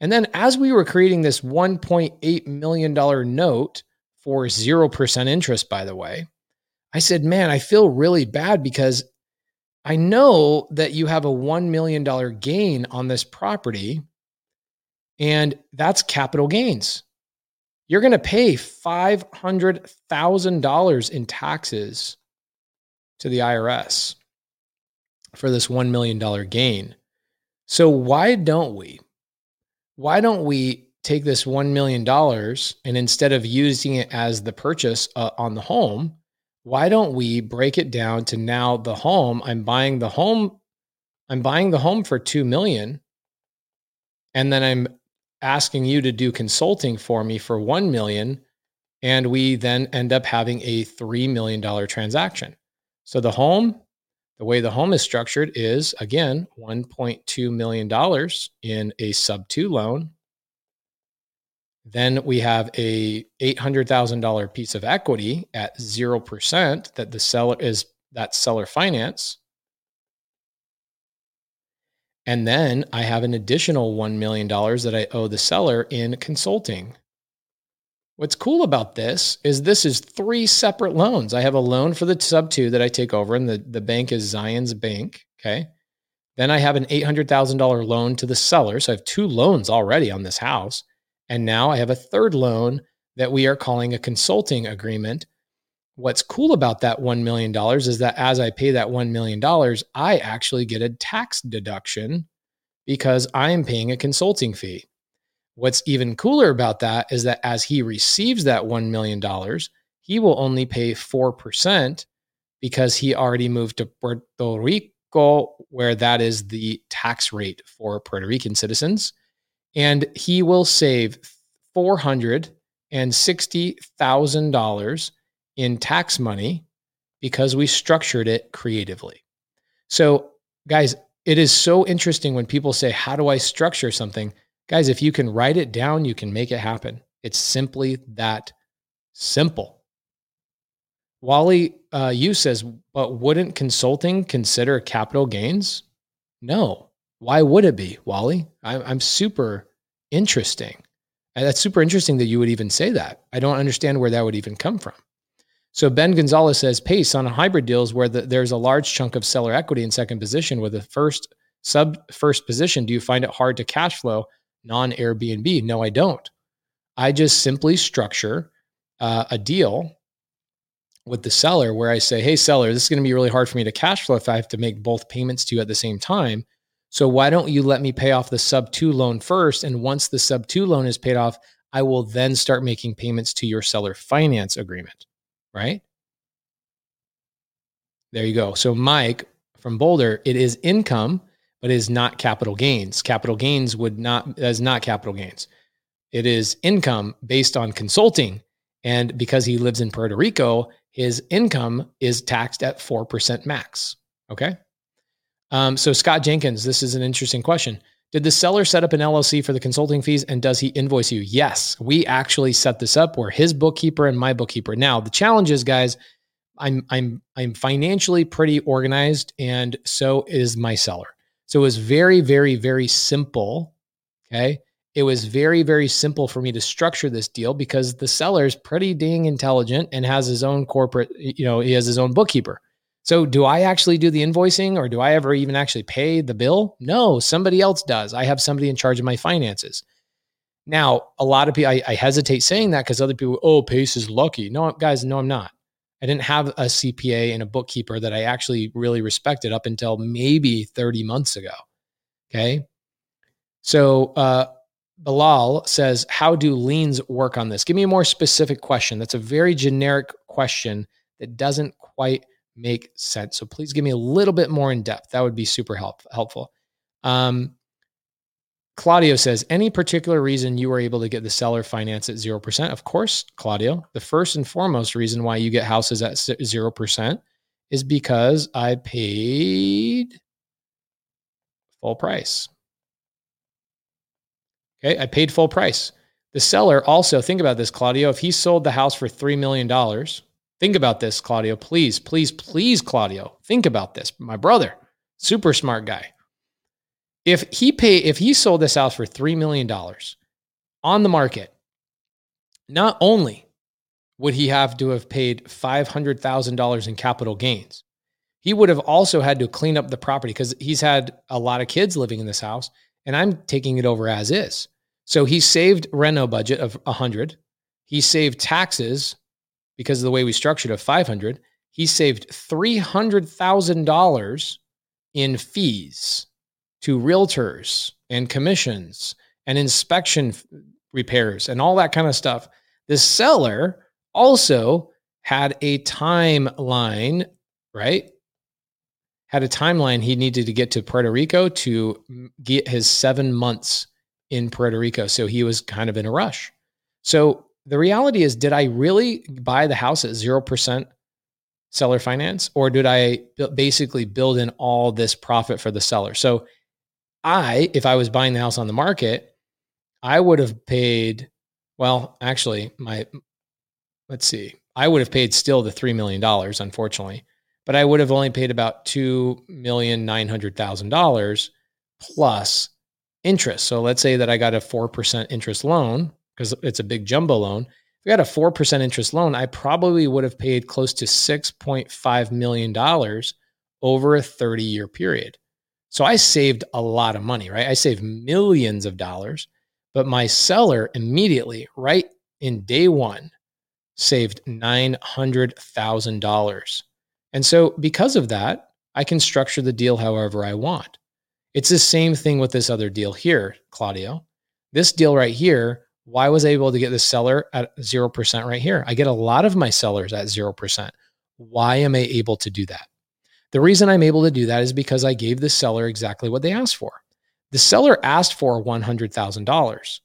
And then as we were creating this $1.8 million note for 0% interest, by the way, I said, man, I feel really bad because I know that you have a $1 million gain on this property, and that's capital gains. You're going to pay $500,000 in taxes to the IRS for this $1 million gain. So, why don't we? Why don't we take this $1 million and instead of using it as the purchase uh, on the home, why don't we break it down to now the home? I'm buying the home. I'm buying the home for 2 million. And then I'm asking you to do consulting for me for 1 million. And we then end up having a $3 million transaction. So the home the way the home is structured is again $1.2 million in a sub two loan. Then we have a $800,000 piece of equity at 0% that the seller is that seller finance. And then I have an additional $1 million that I owe the seller in consulting. What's cool about this is this is three separate loans. I have a loan for the sub two that I take over, and the, the bank is Zions Bank. Okay. Then I have an $800,000 loan to the seller. So I have two loans already on this house. And now I have a third loan that we are calling a consulting agreement. What's cool about that $1 million is that as I pay that $1 million, I actually get a tax deduction because I am paying a consulting fee. What's even cooler about that is that as he receives that $1 million, he will only pay 4% because he already moved to Puerto Rico, where that is the tax rate for Puerto Rican citizens. And he will save $460,000 in tax money because we structured it creatively. So, guys, it is so interesting when people say, How do I structure something? Guys, if you can write it down, you can make it happen. It's simply that simple. Wally uh, you says, but wouldn't consulting consider capital gains? No. Why would it be, Wally? I'm, I'm super interesting. And that's super interesting that you would even say that. I don't understand where that would even come from. So Ben Gonzalez says, pace on hybrid deals where the, there's a large chunk of seller equity in second position with the first sub first position. Do you find it hard to cash flow non Airbnb? No, I don't. I just simply structure uh, a deal with the seller where I say, hey, seller, this is going to be really hard for me to cash flow if I have to make both payments to you at the same time. So why don't you let me pay off the sub two loan first? And once the sub two loan is paid off, I will then start making payments to your seller finance agreement, right? There you go. So, Mike from Boulder, it is income but it is not capital gains. Capital gains would not as not capital gains. It is income based on consulting. And because he lives in Puerto Rico, his income is taxed at 4% max. Okay. Um, so, Scott Jenkins, this is an interesting question. Did the seller set up an LLC for the consulting fees and does he invoice you? Yes, we actually set this up where his bookkeeper and my bookkeeper. Now, the challenge is, guys, I'm I'm I'm financially pretty organized and so is my seller. So it was very, very, very simple. Okay. It was very, very simple for me to structure this deal because the seller is pretty dang intelligent and has his own corporate, you know, he has his own bookkeeper. So, do I actually do the invoicing or do I ever even actually pay the bill? No, somebody else does. I have somebody in charge of my finances. Now, a lot of people, I, I hesitate saying that because other people, oh, Pace is lucky. No, guys, no, I'm not. I didn't have a CPA and a bookkeeper that I actually really respected up until maybe 30 months ago. Okay. So, uh, Bilal says, How do liens work on this? Give me a more specific question. That's a very generic question that doesn't quite make sense. So please give me a little bit more in depth. That would be super help, helpful. Um, Claudio says, any particular reason you were able to get the seller finance at 0%? Of course, Claudio. The first and foremost reason why you get houses at 0% is because I paid full price. Okay, I paid full price. The seller also, think about this, Claudio. If he sold the house for $3 million, think about this, Claudio. Please, please, please, Claudio, think about this. My brother, super smart guy. If he pay, if he sold this house for $3 million on the market, not only would he have to have paid $500,000 in capital gains, he would have also had to clean up the property because he's had a lot of kids living in this house and I'm taking it over as is. So he saved reno budget of a 100. He saved taxes because of the way we structured a 500. He saved $300,000 in fees to realtors and commissions and inspection repairs and all that kind of stuff. The seller also had a timeline, right? Had a timeline he needed to get to Puerto Rico to get his seven months in Puerto Rico. So he was kind of in a rush. So the reality is, did I really buy the house at 0% seller finance or did I basically build in all this profit for the seller? So I, if I was buying the house on the market, I would have paid, well, actually, my, let's see, I would have paid still the $3 million, unfortunately, but I would have only paid about $2,900,000 plus interest. So let's say that I got a 4% interest loan because it's a big jumbo loan. If I got a 4% interest loan, I probably would have paid close to $6.5 million over a 30 year period. So I saved a lot of money, right? I saved millions of dollars, but my seller immediately, right in day one, saved $900,000. And so because of that, I can structure the deal however I want. It's the same thing with this other deal here, Claudio. This deal right here, why was I able to get the seller at 0% right here? I get a lot of my sellers at 0%. Why am I able to do that? The reason I'm able to do that is because I gave the seller exactly what they asked for. The seller asked for $100,000.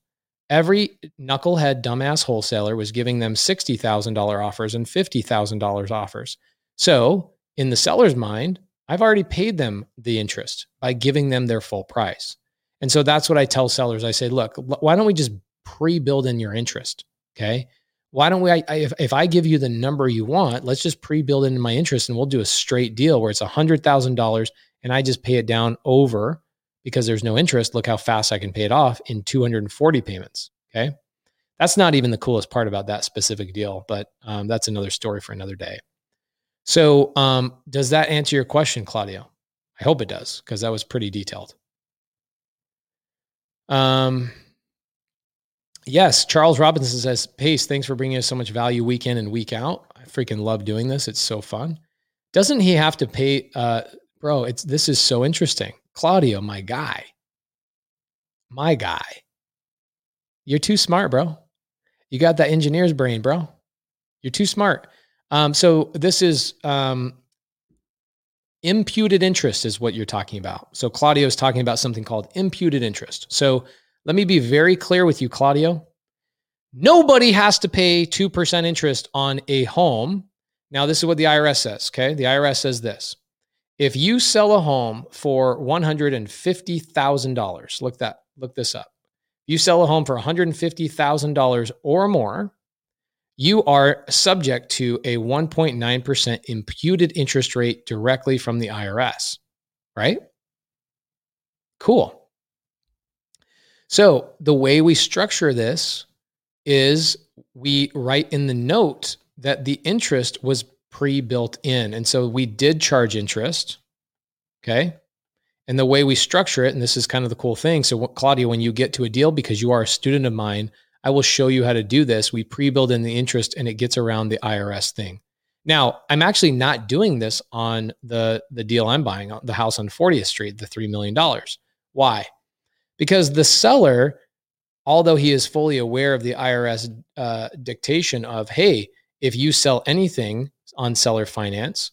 Every knucklehead dumbass wholesaler was giving them $60,000 offers and $50,000 offers. So, in the seller's mind, I've already paid them the interest by giving them their full price. And so that's what I tell sellers. I say, look, why don't we just pre build in your interest? Okay. Why don't we, I, if, if I give you the number you want, let's just pre build in my interest and we'll do a straight deal where it's a $100,000 and I just pay it down over because there's no interest. Look how fast I can pay it off in 240 payments. Okay. That's not even the coolest part about that specific deal, but um, that's another story for another day. So, um, does that answer your question, Claudio? I hope it does because that was pretty detailed. Um, yes, Charles Robinson says, Pace, thanks for bringing us so much value week in and week out. I freaking love doing this. It's so fun. Doesn't he have to pay? Uh, bro, it's this is so interesting. Claudio, my guy, my guy, you're too smart, bro. You got that engineer's brain, bro. You're too smart. Um, so this is um, imputed interest is what you're talking about. So Claudio is talking about something called imputed interest. So let me be very clear with you, Claudio. Nobody has to pay 2% interest on a home. Now, this is what the IRS says, okay? The IRS says this. If you sell a home for $150,000, look that look this up. You sell a home for $150,000 or more, you are subject to a 1.9% imputed interest rate directly from the IRS, right? Cool. So the way we structure this is we write in the note that the interest was pre built in. And so we did charge interest. Okay. And the way we structure it, and this is kind of the cool thing. So, Claudio, when you get to a deal, because you are a student of mine, I will show you how to do this. We pre build in the interest and it gets around the IRS thing. Now, I'm actually not doing this on the, the deal I'm buying, the house on 40th Street, the $3 million. Why? Because the seller, although he is fully aware of the IRS uh, dictation of, hey, if you sell anything on seller finance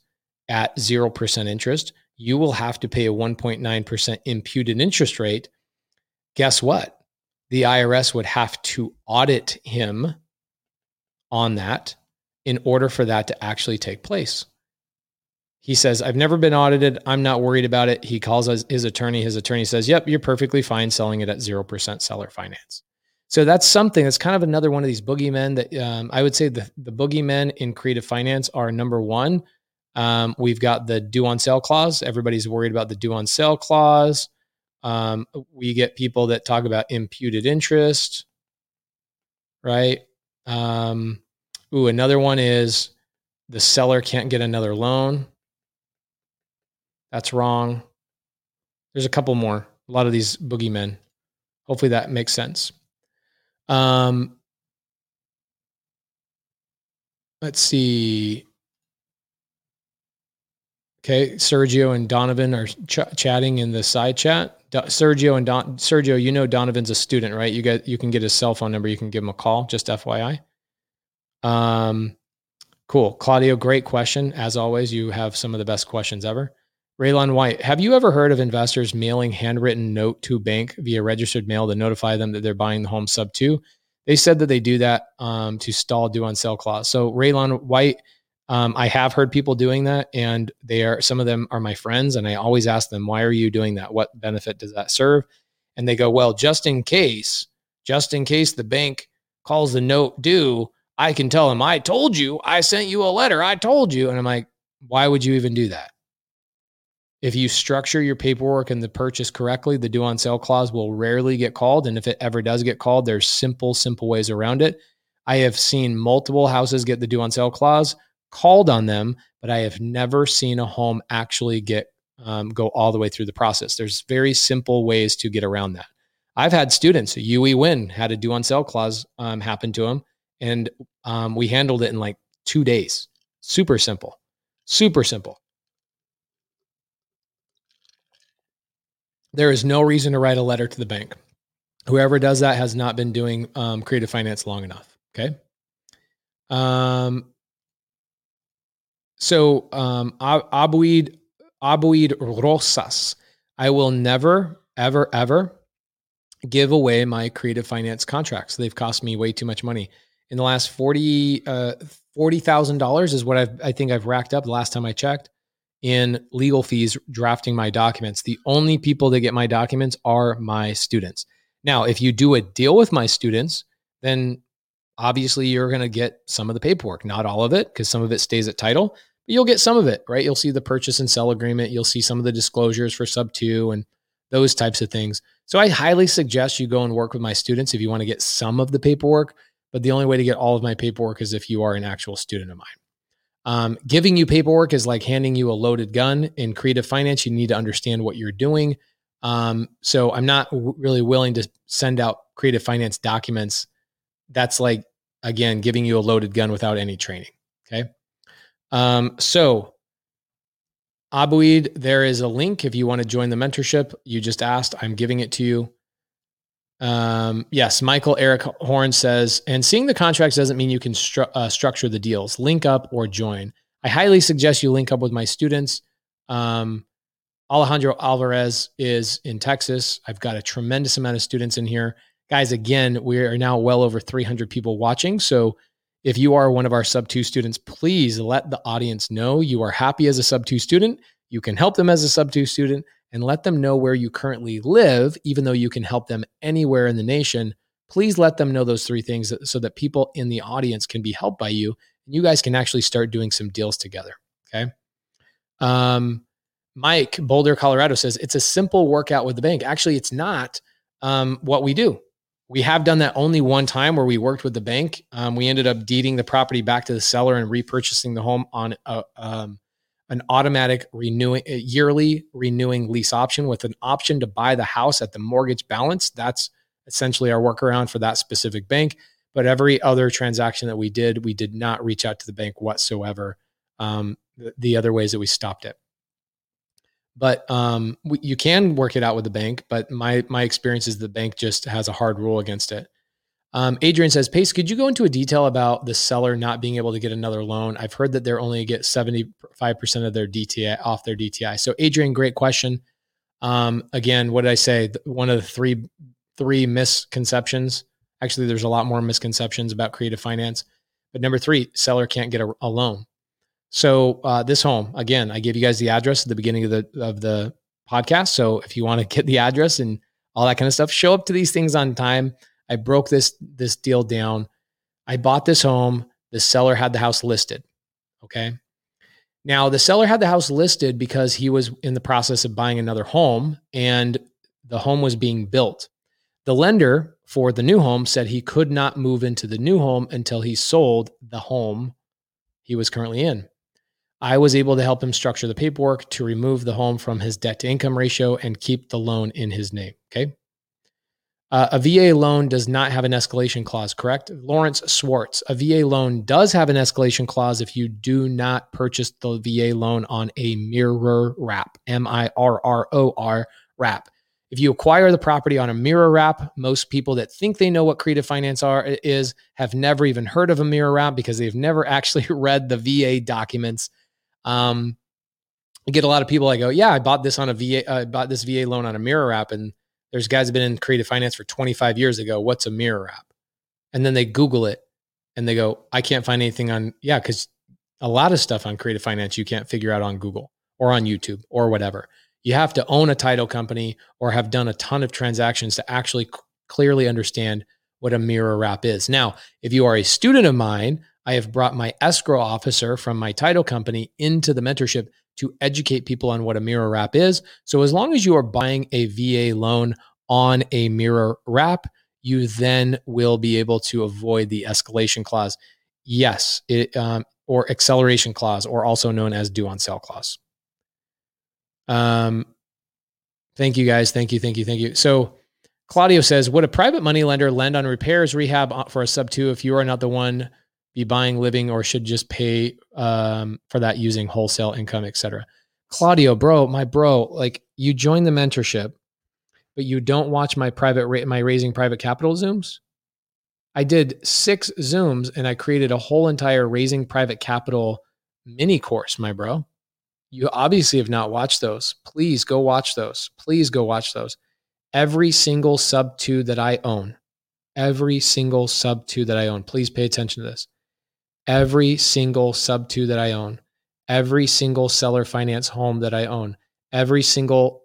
at 0% interest, you will have to pay a 1.9% imputed interest rate. Guess what? The IRS would have to audit him on that in order for that to actually take place. He says, I've never been audited. I'm not worried about it. He calls his attorney. His attorney says, Yep, you're perfectly fine selling it at 0% seller finance. So that's something that's kind of another one of these boogeymen that um, I would say the, the boogeymen in creative finance are number one. Um, we've got the due on sale clause. Everybody's worried about the due on sale clause. Um, we get people that talk about imputed interest, right? Um, ooh, another one is the seller can't get another loan. That's wrong. There's a couple more. A lot of these boogeymen. Hopefully that makes sense. Um, let's see. Okay, Sergio and Donovan are ch- chatting in the side chat. Do- Sergio and Don- Sergio, you know Donovan's a student, right? You get you can get his cell phone number. You can give him a call. Just FYI. Um, cool, Claudio. Great question. As always, you have some of the best questions ever. Raylon White, have you ever heard of investors mailing handwritten note to bank via registered mail to notify them that they're buying the home sub two? They said that they do that um, to stall due on sale clause. So Raylon White, um, I have heard people doing that, and they are some of them are my friends, and I always ask them, "Why are you doing that? What benefit does that serve?" And they go, "Well, just in case, just in case the bank calls the note due, I can tell them I told you, I sent you a letter, I told you." And I'm like, "Why would you even do that?" If you structure your paperwork and the purchase correctly, the due on sale clause will rarely get called. And if it ever does get called, there's simple, simple ways around it. I have seen multiple houses get the due on sale clause called on them, but I have never seen a home actually get um, go all the way through the process. There's very simple ways to get around that. I've had students, UE Win had a due on sale clause um, happen to them, and um, we handled it in like two days. Super simple, super simple. There is no reason to write a letter to the bank. Whoever does that has not been doing um, creative finance long enough. Okay. Um, so um, Abuid Abuid Rosas, I will never, ever, ever give away my creative finance contracts. They've cost me way too much money. In the last 40 uh, $40,000 is what I've, I think I've racked up the last time I checked in legal fees drafting my documents. The only people that get my documents are my students. Now, if you do a deal with my students, then obviously you're going to get some of the paperwork, not all of it, because some of it stays at title, but you'll get some of it, right? You'll see the purchase and sell agreement. You'll see some of the disclosures for sub two and those types of things. So I highly suggest you go and work with my students if you want to get some of the paperwork. But the only way to get all of my paperwork is if you are an actual student of mine. Um, giving you paperwork is like handing you a loaded gun. In creative finance, you need to understand what you're doing. Um, so I'm not w- really willing to send out creative finance documents. That's like, again, giving you a loaded gun without any training. Okay. Um, so Abuid, there is a link if you want to join the mentorship. You just asked, I'm giving it to you. Um, yes, Michael Eric Horn says, and seeing the contracts doesn't mean you can stru- uh, structure the deals. Link up or join. I highly suggest you link up with my students. Um, Alejandro Alvarez is in Texas. I've got a tremendous amount of students in here. Guys, again, we are now well over 300 people watching. So if you are one of our sub two students, please let the audience know you are happy as a sub two student. You can help them as a sub two student and let them know where you currently live, even though you can help them anywhere in the nation. Please let them know those three things so that people in the audience can be helped by you and you guys can actually start doing some deals together. Okay. Um, Mike, Boulder, Colorado says it's a simple workout with the bank. Actually, it's not um, what we do. we have done that only one time where we worked with the bank. Um, we ended up deeding the property back to the seller and repurchasing the home on a, um, an automatic renewing yearly renewing lease option with an option to buy the house at the mortgage balance. That's essentially our workaround for that specific bank. But every other transaction that we did, we did not reach out to the bank whatsoever. Um, the, the, other ways that we stopped it. But um, we, you can work it out with the bank. But my my experience is the bank just has a hard rule against it. Um, Adrian says, Pace, could you go into a detail about the seller not being able to get another loan? I've heard that they're only get 75% of their DTI off their DTI. So, Adrian, great question. Um, again, what did I say? One of the three three misconceptions. Actually, there's a lot more misconceptions about creative finance. But number three, seller can't get a, a loan. So uh, this home, again, I gave you guys the address at the beginning of the of the podcast. So if you want to (laughs) get the address and all that kind of stuff, show up to these things on time. I broke this this deal down. I bought this home. The seller had the house listed. Okay. Now the seller had the house listed because he was in the process of buying another home and the home was being built. The lender for the new home said he could not move into the new home until he sold the home he was currently in. I was able to help him structure the paperwork to remove the home from his debt to income ratio and keep the loan in his name. Okay. Uh, a VA loan does not have an escalation clause, correct? Lawrence Swartz, a VA loan does have an escalation clause if you do not purchase the VA loan on a mirror wrap, M I R R O R wrap. If you acquire the property on a mirror wrap, most people that think they know what creative finance are is have never even heard of a mirror wrap because they've never (laughs) actually read the VA documents. Um, I get a lot of people I go, yeah, I bought this on a VA, I uh, bought this VA loan on a mirror wrap, and there's guys have been in creative finance for 25 years ago. What's a mirror wrap? And then they Google it and they go, I can't find anything on, yeah, because a lot of stuff on creative finance you can't figure out on Google or on YouTube or whatever you have to own a title company or have done a ton of transactions to actually c- clearly understand what a mirror wrap is. Now, if you are a student of mine, I have brought my escrow officer from my title company into the mentorship to educate people on what a mirror wrap is. So, as long as you are buying a VA loan on a mirror wrap, you then will be able to avoid the escalation clause. Yes, it, um, or acceleration clause, or also known as due on sale clause. Um, thank you guys. Thank you. Thank you. Thank you. So Claudio says, would a private money lender lend on repairs rehab for a sub two if you are not the one be buying living or should just pay um, for that using wholesale income, etc. Claudio, bro, my bro, like you join the mentorship, but you don't watch my private my raising private capital zooms. I did six zooms and I created a whole entire raising private capital mini course, my bro. You obviously have not watched those. Please go watch those. Please go watch those. Every single sub two that I own, every single sub two that I own, please pay attention to this. Every single sub two that I own, every single seller finance home that I own, every single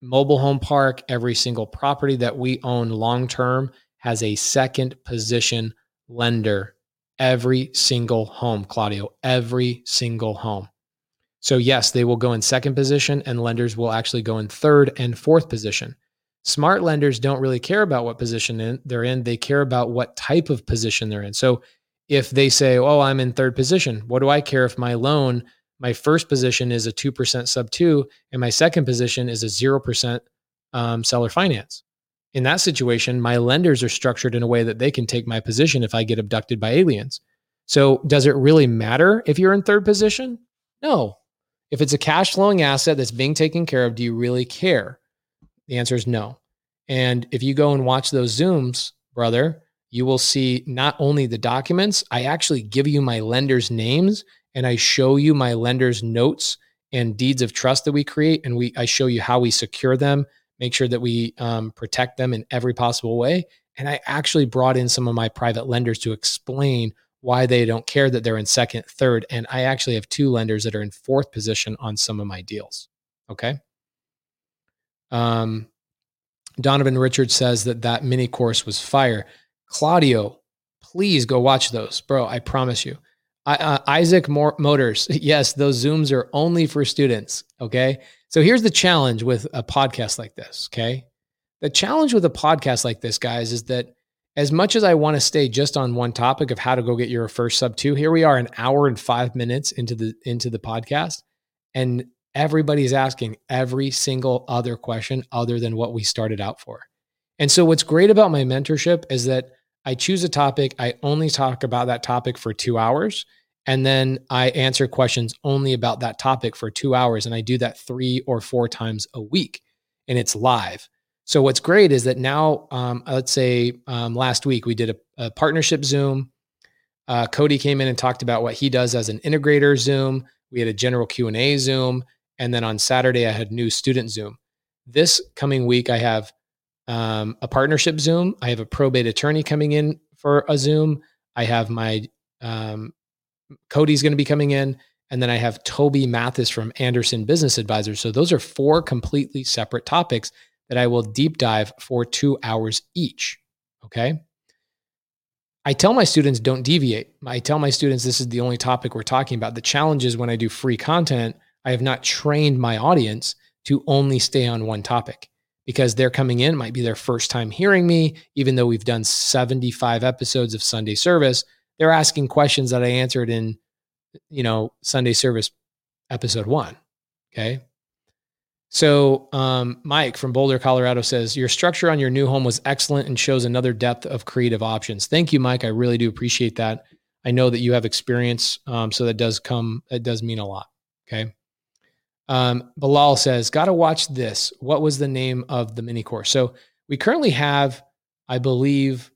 mobile home park, every single property that we own long term has a second position lender. Every single home, Claudio, every single home. So, yes, they will go in second position, and lenders will actually go in third and fourth position. Smart lenders don't really care about what position they're in, they care about what type of position they're in. So, if they say, Oh, I'm in third position, what do I care if my loan, my first position is a 2% sub two, and my second position is a 0% um, seller finance? In that situation, my lenders are structured in a way that they can take my position if I get abducted by aliens. So, does it really matter if you're in third position? No, if it's a cash flowing asset that's being taken care of, do you really care? The answer is no. And if you go and watch those Zooms, brother, you will see not only the documents, I actually give you my lender's names and I show you my lender's notes and deeds of trust that we create. And we I show you how we secure them, make sure that we um, protect them in every possible way. And I actually brought in some of my private lenders to explain why they don't care that they're in second, third. And I actually have two lenders that are in fourth position on some of my deals. Okay. Um, Donovan Richards says that that mini course was fire. Claudio, please go watch those, bro. I promise you. I, uh, Isaac Motors, (laughs) yes, those Zooms are only for students. Okay. So here's the challenge with a podcast like this. Okay. the challenge with a podcast like this, guys, is that as much as I want to stay just on one topic of how to go get your first sub two, here we are an hour and five minutes into the into the podcast, and everybody's asking every single other question other than what we started out for. And so what's great about my mentorship is that I choose a topic, I only talk about that topic for 2 hours, and then I answer questions only about that topic for 2 hours and I do that 3 or 4 times a week and it's live. So what's great is that now, um, let's say um, last week we did a, a partnership Zoom. Uh, Cody came in and talked about what he does as an integrator Zoom. We had a general Q and A Zoom, and then on Saturday I had new student Zoom. This coming week I have um, a partnership Zoom. I have a probate attorney coming in for a Zoom. I have my um, Cody's going to be coming in, and then I have Toby Mathis from Anderson Business Advisors. So those are four completely separate topics that I will deep dive for two hours each. Okay. I tell my students don't deviate. I tell my students this is the only topic we're talking about. The challenge is when I do free content, I have not trained my audience to only stay on one topic because they're coming in, might be their first time hearing me, even though we've done 75 episodes of Sunday service. They're asking questions that I answered in, you know, Sunday service episode one. Okay. So, um, Mike from Boulder, Colorado says, Your structure on your new home was excellent and shows another depth of creative options. Thank you, Mike. I really do appreciate that. I know that you have experience. Um, so that does come, it does mean a lot. Okay. Um, Bilal says, Got to watch this. What was the name of the mini course? So we currently have, I believe,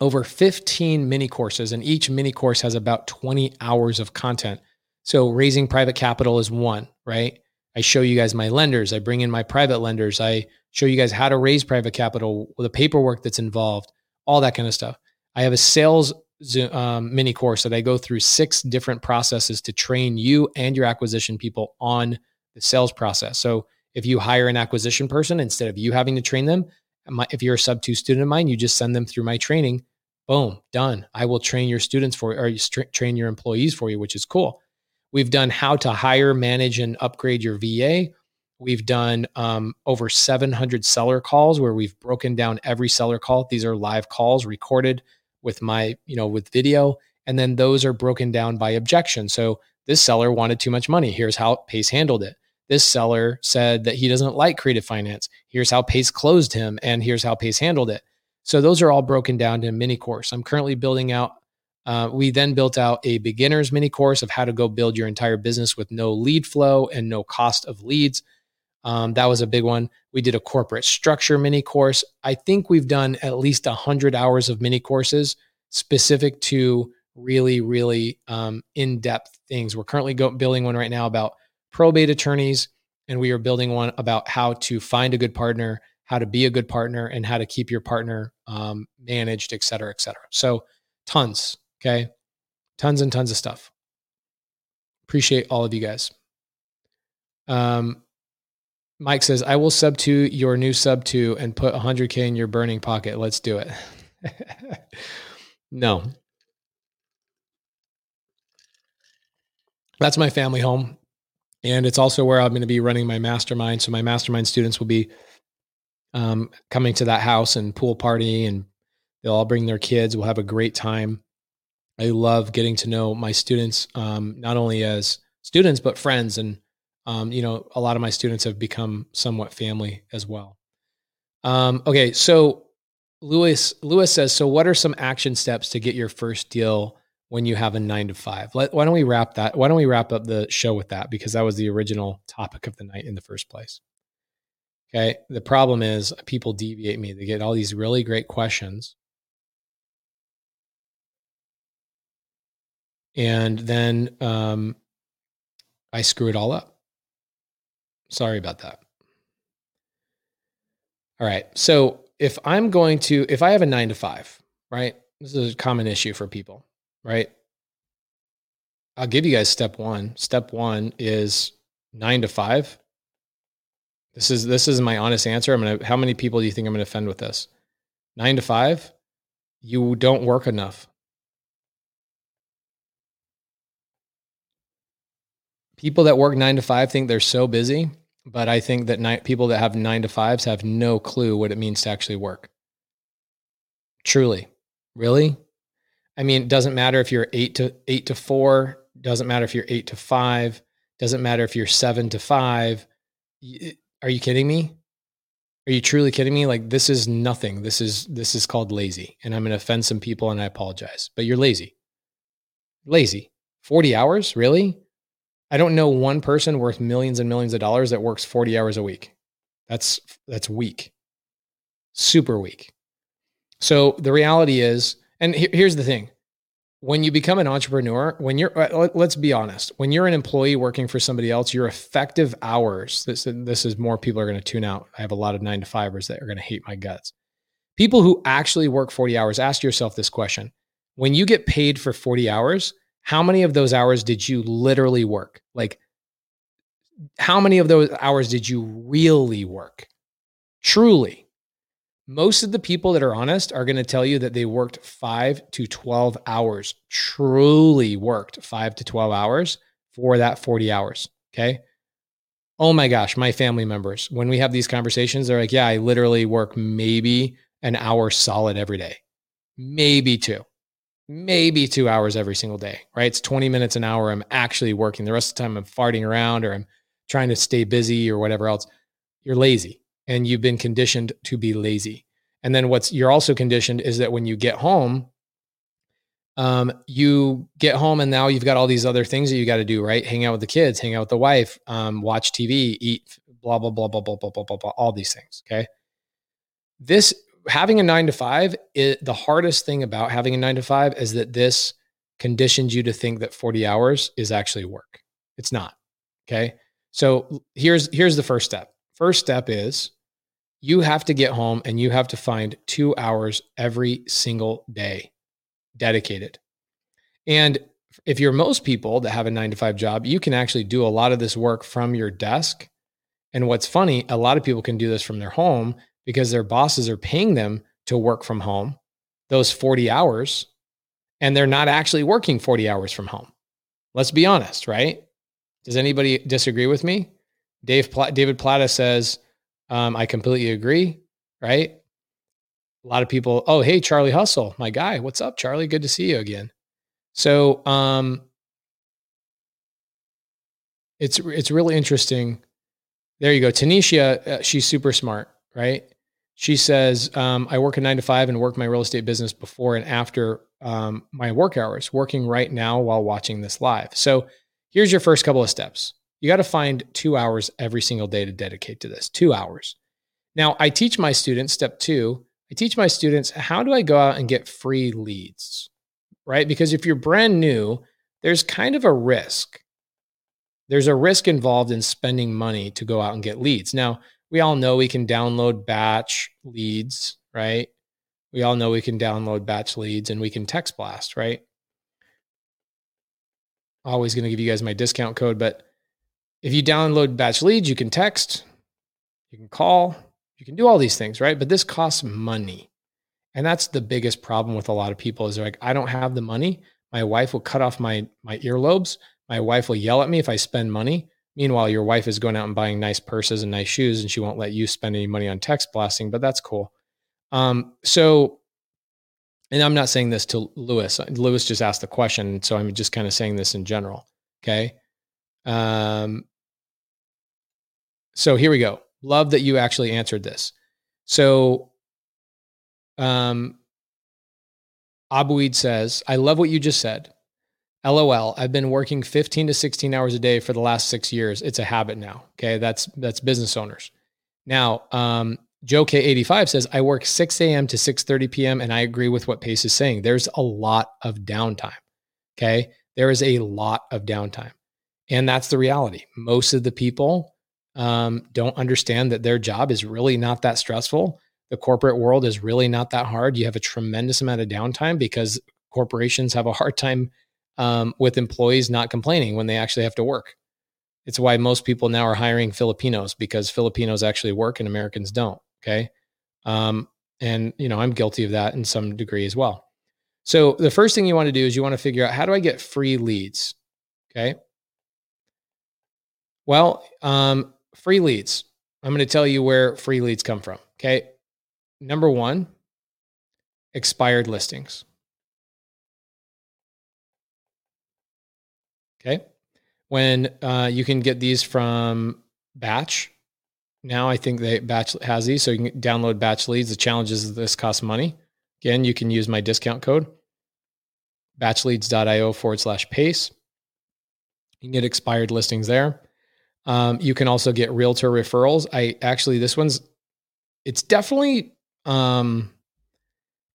over 15 mini courses, and each mini course has about 20 hours of content. So raising private capital is one, right? I show you guys my lenders. I bring in my private lenders. I show you guys how to raise private capital, the paperwork that's involved, all that kind of stuff. I have a sales um, mini course that I go through six different processes to train you and your acquisition people on the sales process. So if you hire an acquisition person, instead of you having to train them, if you're a sub two student of mine, you just send them through my training. Boom, done. I will train your students for, or train your employees for you, which is cool. We've done how to hire, manage, and upgrade your VA. We've done um, over 700 seller calls where we've broken down every seller call. These are live calls recorded with my, you know, with video. And then those are broken down by objection. So this seller wanted too much money. Here's how Pace handled it. This seller said that he doesn't like creative finance. Here's how Pace closed him, and here's how Pace handled it. So those are all broken down a mini course. I'm currently building out uh, we then built out a beginner's mini course of how to go build your entire business with no lead flow and no cost of leads. Um, that was a big one. We did a corporate structure mini course. I think we've done at least 100 hours of mini courses specific to really, really um, in depth things. We're currently go- building one right now about probate attorneys, and we are building one about how to find a good partner, how to be a good partner, and how to keep your partner um, managed, et cetera, et cetera. So, tons. Okay. Tons and tons of stuff. Appreciate all of you guys. Um, Mike says, I will sub to your new sub to and put 100K in your burning pocket. Let's do it. (laughs) no. That's my family home. And it's also where I'm going to be running my mastermind. So my mastermind students will be um, coming to that house and pool party, and they'll all bring their kids. We'll have a great time. I love getting to know my students, um, not only as students but friends, and um, you know, a lot of my students have become somewhat family as well. Um, okay, so Lewis Lewis says, so what are some action steps to get your first deal when you have a nine to five? Let, why don't we wrap that? Why don't we wrap up the show with that because that was the original topic of the night in the first place. Okay, the problem is people deviate me. They get all these really great questions and then um, I screw it all up. Sorry about that. All right. So if I'm going to, if I have a nine to five, right? This is a common issue for people, right? I'll give you guys step one. Step one is nine to five. This is this is my honest answer. I'm gonna. How many people do you think I'm gonna offend with this? Nine to five. You don't work enough. People that work nine to five think they're so busy but I think that people that have nine to fives have no clue what it means to actually work. Truly, really. I mean, it doesn't matter if you're eight to eight to four. Doesn't matter if you're eight to five. Doesn't matter if you're seven to five. Are you kidding me? Are you truly kidding me? Like this is nothing. This is this is called lazy. And I'm going to offend some people and I apologize. But you're lazy. Lazy. 40 hours? Really? I don't know one person worth millions and millions of dollars that works 40 hours a week. That's that's weak. Super weak. So the reality is and here's the thing when you become an entrepreneur, when you're, uh, let's be honest, when you're an employee working for somebody else, your effective hours, this, this is more people are going to tune out. I have a lot of nine to fivers that are going to hate my guts. People who actually work 40 hours, ask yourself this question. When you get paid for 40 hours, how many of those hours did you literally work? Like, how many of those hours did you really work? Truly most of the people that are honest are going to tell you that they worked five to 12 hours, truly worked five to 12 hours for that 40 hours. Okay. Oh my gosh, my family members, when we have these conversations, they're like, yeah, I literally work maybe an hour solid every day, maybe two, maybe two hours every single day, right? It's 20 minutes an hour. I'm actually working. The rest of the time, I'm farting around or I'm trying to stay busy or whatever else. You're lazy and you've been conditioned to be lazy. And then what's you're also conditioned is that when you get home, um, you get home and now you've got all these other things that you got to do, right? Hang out with the kids, hang out with the wife, um, watch TV, eat, blah, blah, blah, blah, blah, blah, blah, blah, blah, all these things. Okay. This having a nine to five, it, the hardest thing about having a nine to five is that this conditions you to think that 40 hours is actually work. It's not. Okay. So here's here's the first step. First step is you have to get home and you have to find two hours every single day dedicated. And if you're most people that have a nine to five job, you can actually do a lot of this work from your desk. And what's funny, a lot of people can do this from their home because their bosses are paying them to work from home those 40 hours, and they're not actually working 40 hours from home. Let's be honest, right? Does anybody disagree with me? Dave Pla- David Plata says, um, I completely agree, right? A lot of people, oh, hey, Charlie Hustle, my guy. What's up, Charlie? Good to see you again. So um, it's it's really interesting. There you go. Tanisha, uh, she's super smart, right? She says, um, I work a nine to five and work my real estate business before and after um, my work hours, working right now while watching this live. So here's your first couple of steps. You got to find two hours every single day to dedicate to this. Two hours. Now, I teach my students, step two, I teach my students how do I go out and get free leads, right? Because if you're brand new, there's kind of a risk. There's a risk involved in spending money to go out and get leads. Now, we all know we can download batch leads, right? We all know we can download batch leads and we can text blast, right? Always going to give you guys my discount code, but if you download batch leads, you can text, you can call, you can do all these things, right? But this costs money. And that's the biggest problem with a lot of people is they're like, I don't have the money. My wife will cut off my my earlobes. My wife will yell at me if I spend money. Meanwhile, your wife is going out and buying nice purses and nice shoes, and she won't let you spend any money on text blasting, but that's cool. Um, so, and I'm not saying this to Lewis. Lewis just asked the question. So I'm just kind of saying this in general. Okay. Um, so here we go. Love that you actually answered this. So, um, Abuid says, I love what you just said. LOL. I've been working 15 to 16 hours a day for the last six years. It's a habit now. Okay. That's, that's business owners. Now, um, Joe K85 says, I work 6 a.m. to 6.30 p.m. And I agree with what Pace is saying. There's a lot of downtime. Okay. There is a lot of downtime. And that's the reality. Most of the people um, don't understand that their job is really not that stressful. The corporate world is really not that hard. You have a tremendous amount of downtime because corporations have a hard time um, with employees not complaining when they actually have to work. It's why most people now are hiring Filipinos because Filipinos actually work and Americans don't. Okay. Um, and, you know, I'm guilty of that in some degree as well. So the first thing you want to do is you want to figure out how do I get free leads? Okay. Well, um, free leads. I'm going to tell you where free leads come from. Okay. Number one, expired listings. Okay. When uh, you can get these from Batch. Now I think they Batch has these, so you can download Batch leads. The challenge is this costs money. Again, you can use my discount code batchleads.io forward slash pace. You can get expired listings there. Um, you can also get realtor referrals. I actually, this one's, it's definitely um,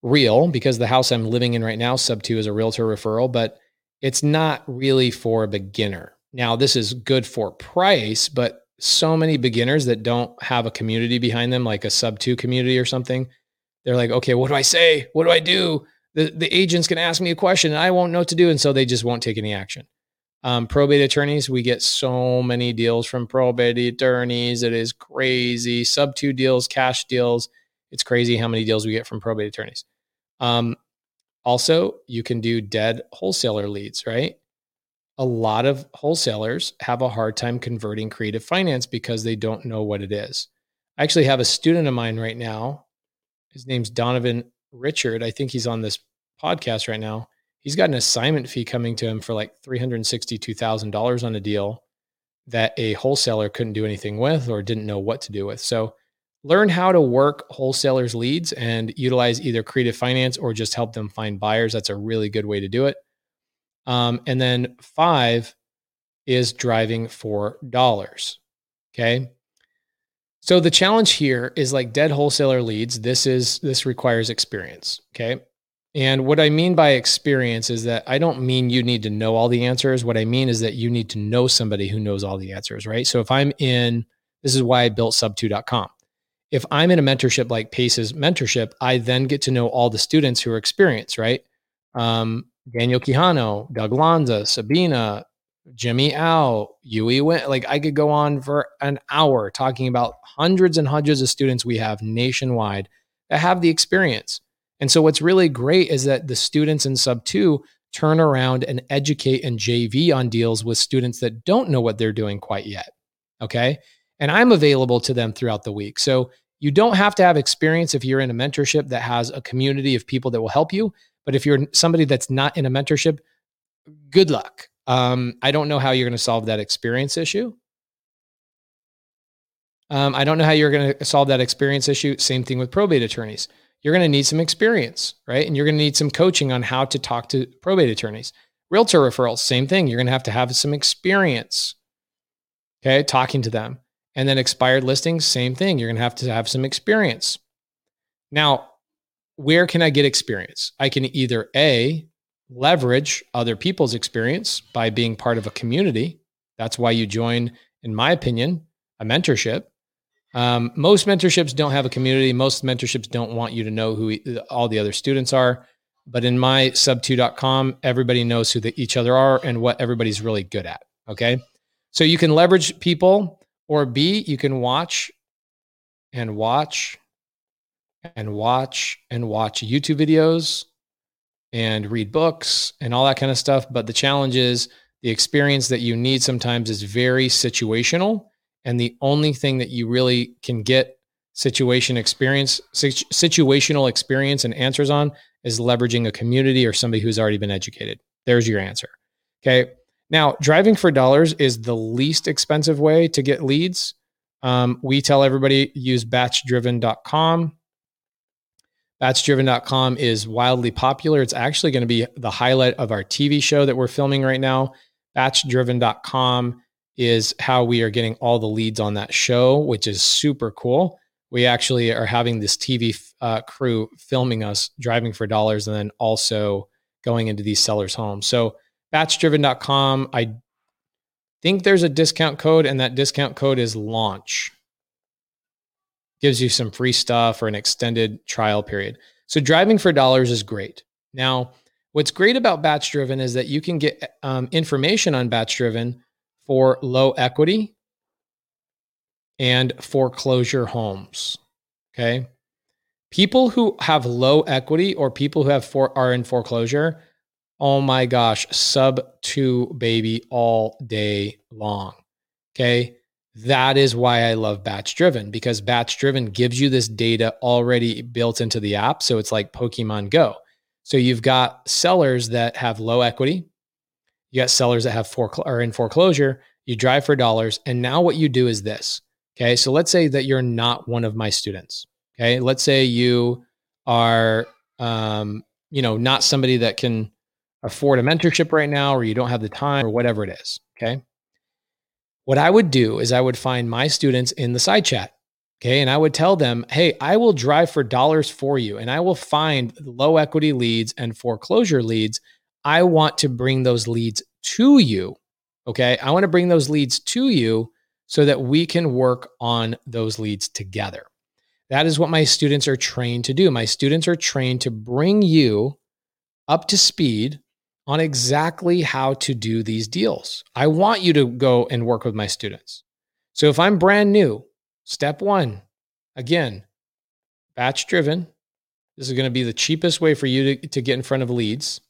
real because the house I'm living in right now, sub two, is a realtor referral, but it's not really for a beginner. Now, this is good for price, but so many beginners that don't have a community behind them, like a sub two community or something, they're like, okay, what do I say? What do I do? The, the agent's going to ask me a question and I won't know what to do. And so they just won't take any action. Um, probate attorneys, we get so many deals from probate attorneys. It is crazy. Sub two deals, cash deals. It's crazy how many deals we get from probate attorneys. Um, also, you can do dead wholesaler leads, right? A lot of wholesalers have a hard time converting creative finance because they don't know what it is. I actually have a student of mine right now. His name's Donovan Richard. I think he's on this podcast right now. He's got an assignment fee coming to him for like $362,000 on a deal that a wholesaler couldn't do anything with or didn't know what to do with. So learn how to work wholesalers' leads and utilize either creative finance or just help them find buyers. That's a really good way to do it. Um, and then five is driving for dollars. Okay. So the challenge here is like dead wholesaler leads. This is this requires experience. Okay. And what I mean by experience is that I don't mean you need to know all the answers. What I mean is that you need to know somebody who knows all the answers, right? So if I'm in, this is why I built sub2.com if I'm in a mentorship like Pace's mentorship, I then get to know all the students who are experienced, right? Um, Daniel Quijano, Doug Lanza, Sabina, Jimmy Al, Yui went like I could go on for an hour talking about hundreds and hundreds of students we have nationwide that have the experience. And so what's really great is that the students in sub two turn around and educate and JV on deals with students that don't know what they're doing quite yet. Okay. And I'm available to them throughout the week. So you don't have to have experience if you're in a mentorship that has a community of people that will help you. But if you're somebody that's not in a mentorship, good luck. Um, I don't know how you're going to solve that experience issue. Um, I don't know how you're going to solve that experience issue. Same thing with probate attorneys. You're going to need some experience, right? And you're going to need some coaching on how to talk to probate attorneys. Realtor referrals, same thing. You're going to have to have some experience, okay, talking to them. And then expired listings, same thing. You're going to have to have some experience. Now, where can I get experience? I can either A, leverage other people's experience by being part of a community. That's why you join, in my opinion, a mentorship. Um, most mentorships don't have a community. Most mentorships don't want you to know who all the other students are. But in my sub2.com, everybody knows who the, each other are and what everybody's really good at. Okay. So you can leverage people or B, you can watch and watch and watch and watch YouTube videos and read books and all that kind of stuff. But the challenge is the experience that you need sometimes is very situational. And the only thing that you really can get situation experience, situational experience and answers on is leveraging a community or somebody who's already been educated. There's your answer. Okay. Now, driving for dollars is the least expensive way to get leads. Um, we tell everybody use batchdriven.com. Batchdriven.com is wildly popular. It's actually going to be the highlight of our TV show that we're filming right now. Batchdriven.com is how we are getting all the leads on that show, which is super cool. We actually are having this TV uh, crew filming us driving for dollars and then also going into these sellers' homes. So batchdriven.com. I think there's a discount code, and that discount code is launch. Gives you some free stuff or an extended trial period. So driving for dollars is great. Now, what's great about batch driven is that you can get um, information on batch driven for low equity and foreclosure homes. Okay. People who have low equity or people who have for, are in foreclosure oh my gosh, sub two baby all day long. Okay. That is why I love batch driven because batch driven gives you this data already built into the app. So it's like Pokemon Go. So you've got sellers that have low equity, you got sellers that have forecl- are in foreclosure. You drive for dollars, and now what you do is this. Okay, so let's say that you're not one of my students. Okay, let's say you are, um, you know, not somebody that can afford a mentorship right now, or you don't have the time, or whatever it is. Okay, what I would do is I would find my students in the side chat. Okay. And I would tell them, hey, I will drive for dollars for you and I will find low equity leads and foreclosure leads. I want to bring those leads to you. Okay. I want to bring those leads to you so that we can work on those leads together. That is what my students are trained to do. My students are trained to bring you up to speed on exactly how to do these deals. I want you to go and work with my students. So if I'm brand new, step one, again, batch driven. This is going to be the cheapest way for you to, to get in front of leads.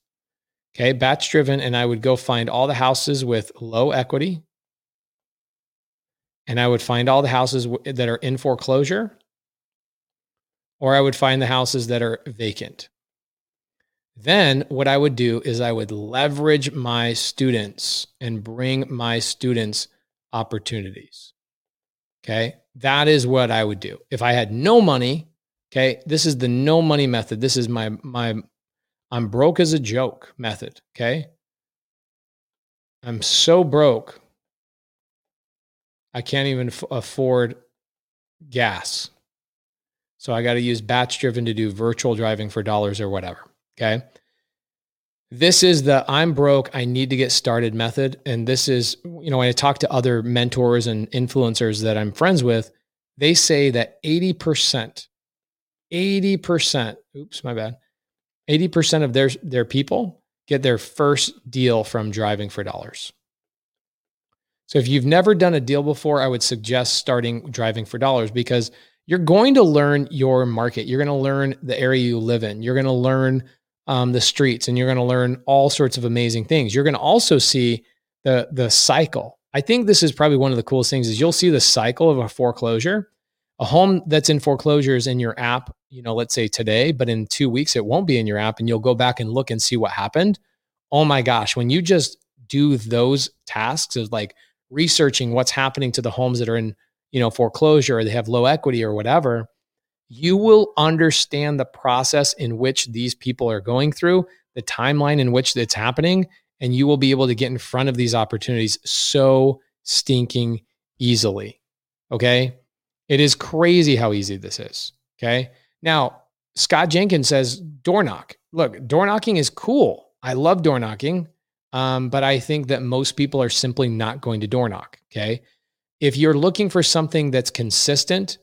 Okay, batch driven. And I would go find all the houses with low equity. And I would find all the houses that are in foreclosure. Or I would find the houses that are vacant. Then what I would do is I would leverage my students and bring my students opportunities. Okay. That is what I would do. If I had no money, okay, this is the no money method. This is my, my, I'm broke as a joke method. Okay. I'm so broke. I can't even f- afford gas. So I got to use batch driven to do virtual driving for dollars or whatever. Okay. This is the I'm broke, I need to get started method. And this is, you know, when I talk to other mentors and influencers that I'm friends with, they say that 80%, 80%, oops, my bad, 80% of their, their people get their first deal from driving for dollars. So if you've never done a deal before, I would suggest starting driving for dollars because you're going to learn your market. You're going to learn the area you live in. You're going to learn um, the streets and you're going to learn all sorts of amazing things. You're going to also see the the cycle. I think this is probably one of the coolest things is you'll see the cycle of a foreclosure. A home that's in foreclosure is in your app, you know, let's say today, but in 2 weeks it won't be in your app and you'll go back and look and see what happened. Oh my gosh, when you just do those tasks of like researching what's happening to the homes that are in, you know, foreclosure or they have low equity or whatever, you will understand the process in which these people are going through, the timeline in which it's happening, and you will be able to get in front of these opportunities so stinking easily. Okay. It is crazy how easy this is. Okay. Now, Scott Jenkins says door knock. Look, door knocking is cool. I love door knocking. Um, but I think that most people are simply not going to door knock. Okay. If you're looking for something that's consistent,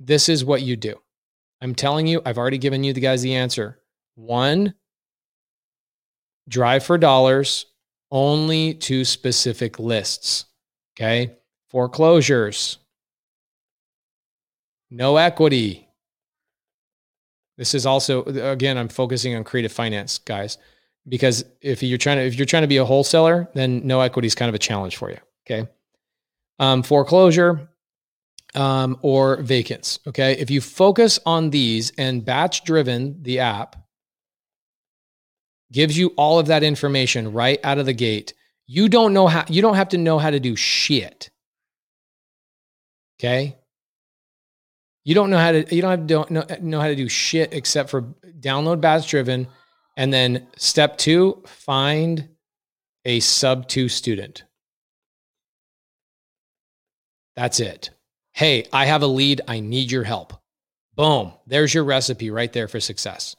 this is what you do. I'm telling you, I've already given you the guys the answer. One, drive for dollars only to specific lists. Okay. Foreclosures, no equity. This is also again, I'm focusing on creative finance, guys, because if you're trying to if you're trying to be a wholesaler, then no equity is kind of a challenge for you. Okay. Um, foreclosure, um, or vacants. Okay. If you focus on these and batch driven, the app gives you all of that information right out of the gate. You don't know how, you don't have to know how to do shit. Okay. You don't know how to, you don't have to don't know, know how to do shit except for download batch driven. And then step two, find a sub two student. That's it. Hey, I have a lead. I need your help. Boom. There's your recipe right there for success.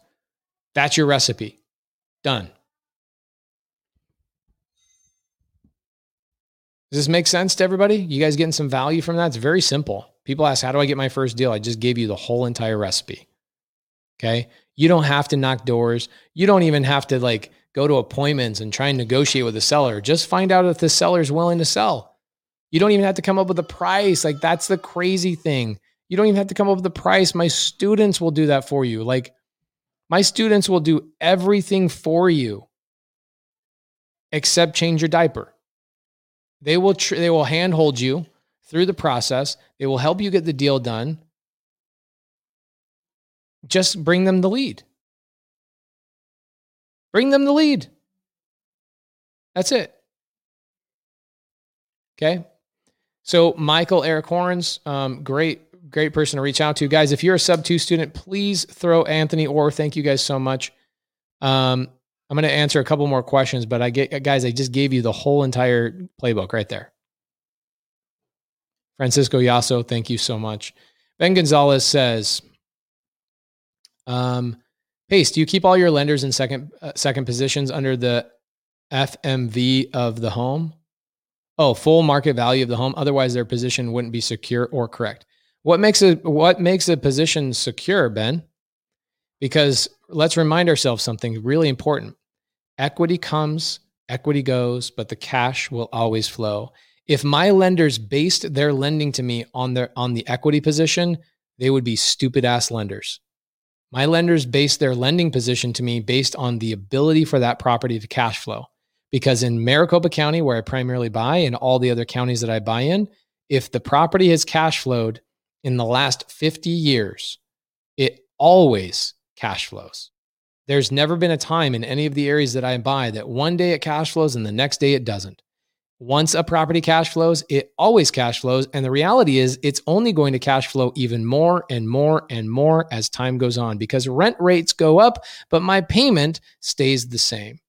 That's your recipe. Done. Does this make sense to everybody? You guys getting some value from that? It's very simple. People ask, How do I get my first deal? I just gave you the whole entire recipe. Okay. You don't have to knock doors. You don't even have to like go to appointments and try and negotiate with the seller. Just find out if the seller is willing to sell. You don't even have to come up with a price. Like that's the crazy thing. You don't even have to come up with a price. My students will do that for you. Like my students will do everything for you except change your diaper. They will tr- they will handhold you through the process. They will help you get the deal done. Just bring them the lead. Bring them the lead. That's it. Okay. So Michael Eric Horns, um, great, great person to reach out to, guys. If you're a sub two student, please throw Anthony or thank you guys so much. Um, I'm going to answer a couple more questions, but I get guys, I just gave you the whole entire playbook right there. Francisco Yasso, thank you so much. Ben Gonzalez says, um, Pace, do you keep all your lenders in second uh, second positions under the FMV of the home? Oh, full market value of the home. Otherwise, their position wouldn't be secure or correct. What makes a what makes a position secure, Ben? Because let's remind ourselves something really important. Equity comes, equity goes, but the cash will always flow. If my lenders based their lending to me on their on the equity position, they would be stupid ass lenders. My lenders base their lending position to me based on the ability for that property to cash flow. Because in Maricopa County, where I primarily buy, and all the other counties that I buy in, if the property has cash flowed in the last 50 years, it always cash flows. There's never been a time in any of the areas that I buy that one day it cash flows and the next day it doesn't. Once a property cash flows, it always cash flows. And the reality is, it's only going to cash flow even more and more and more as time goes on because rent rates go up, but my payment stays the same,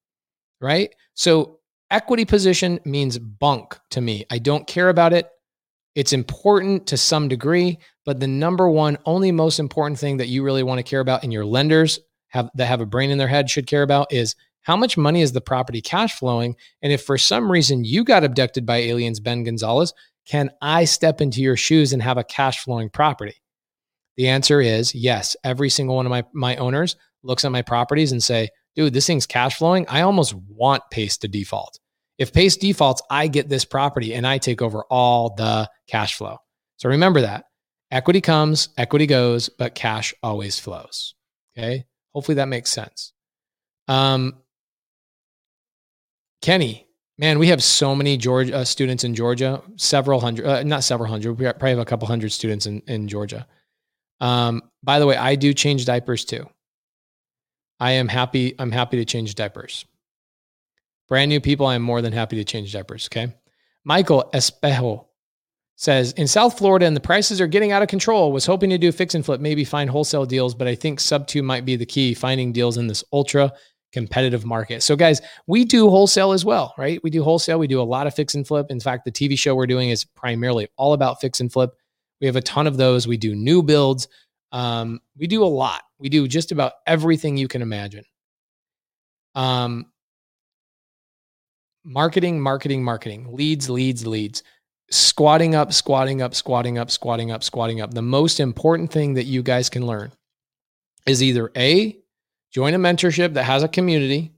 right? So, equity position means bunk to me. I don't care about it. It's important to some degree, but the number one, only most important thing that you really want to care about and your lenders have that have a brain in their head should care about is how much money is the property cash flowing? And if for some reason you got abducted by aliens, Ben Gonzalez, can I step into your shoes and have a cash flowing property? The answer is yes. Every single one of my, my owners looks at my properties and say, dude, this thing's cash flowing. I almost want Pace to default. If Pace defaults, I get this property and I take over all the cash flow. So remember that equity comes, equity goes, but cash always flows. Okay. Hopefully that makes sense. Um, Kenny, man, we have so many Georgia uh, students in Georgia, several hundred, uh, not several hundred, we probably have a couple hundred students in, in Georgia. Um, by the way, I do change diapers too. I am happy. I'm happy to change diapers. Brand new people, I'm more than happy to change diapers. Okay. Michael Espejo says in South Florida and the prices are getting out of control. Was hoping to do fix and flip, maybe find wholesale deals, but I think sub two might be the key. Finding deals in this ultra competitive market. So, guys, we do wholesale as well, right? We do wholesale. We do a lot of fix and flip. In fact, the TV show we're doing is primarily all about fix and flip. We have a ton of those. We do new builds. Um, we do a lot. We do just about everything you can imagine. Um, marketing, marketing, marketing, leads, leads, leads, squatting up, squatting up, squatting up, squatting up, squatting up. The most important thing that you guys can learn is either A, join a mentorship that has a community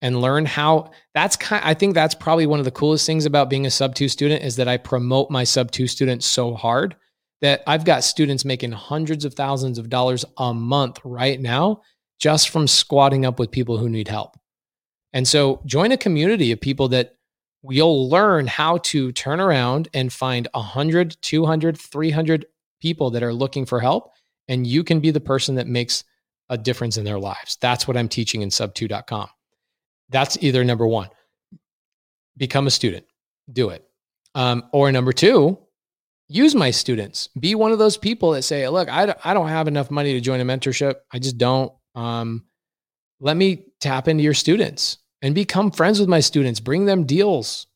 and learn how that's kind I think that's probably one of the coolest things about being a sub 2 student is that I promote my sub 2 students so hard that I've got students making hundreds of thousands of dollars a month right now just from squatting up with people who need help. And so join a community of people that you'll learn how to turn around and find 100, 200, 300 people that are looking for help and you can be the person that makes a difference in their lives. That's what I'm teaching in sub2.com. That's either number one, become a student, do it. Um, or number two, use my students. Be one of those people that say, look, I, I don't have enough money to join a mentorship. I just don't. Um, let me tap into your students and become friends with my students. Bring them deals.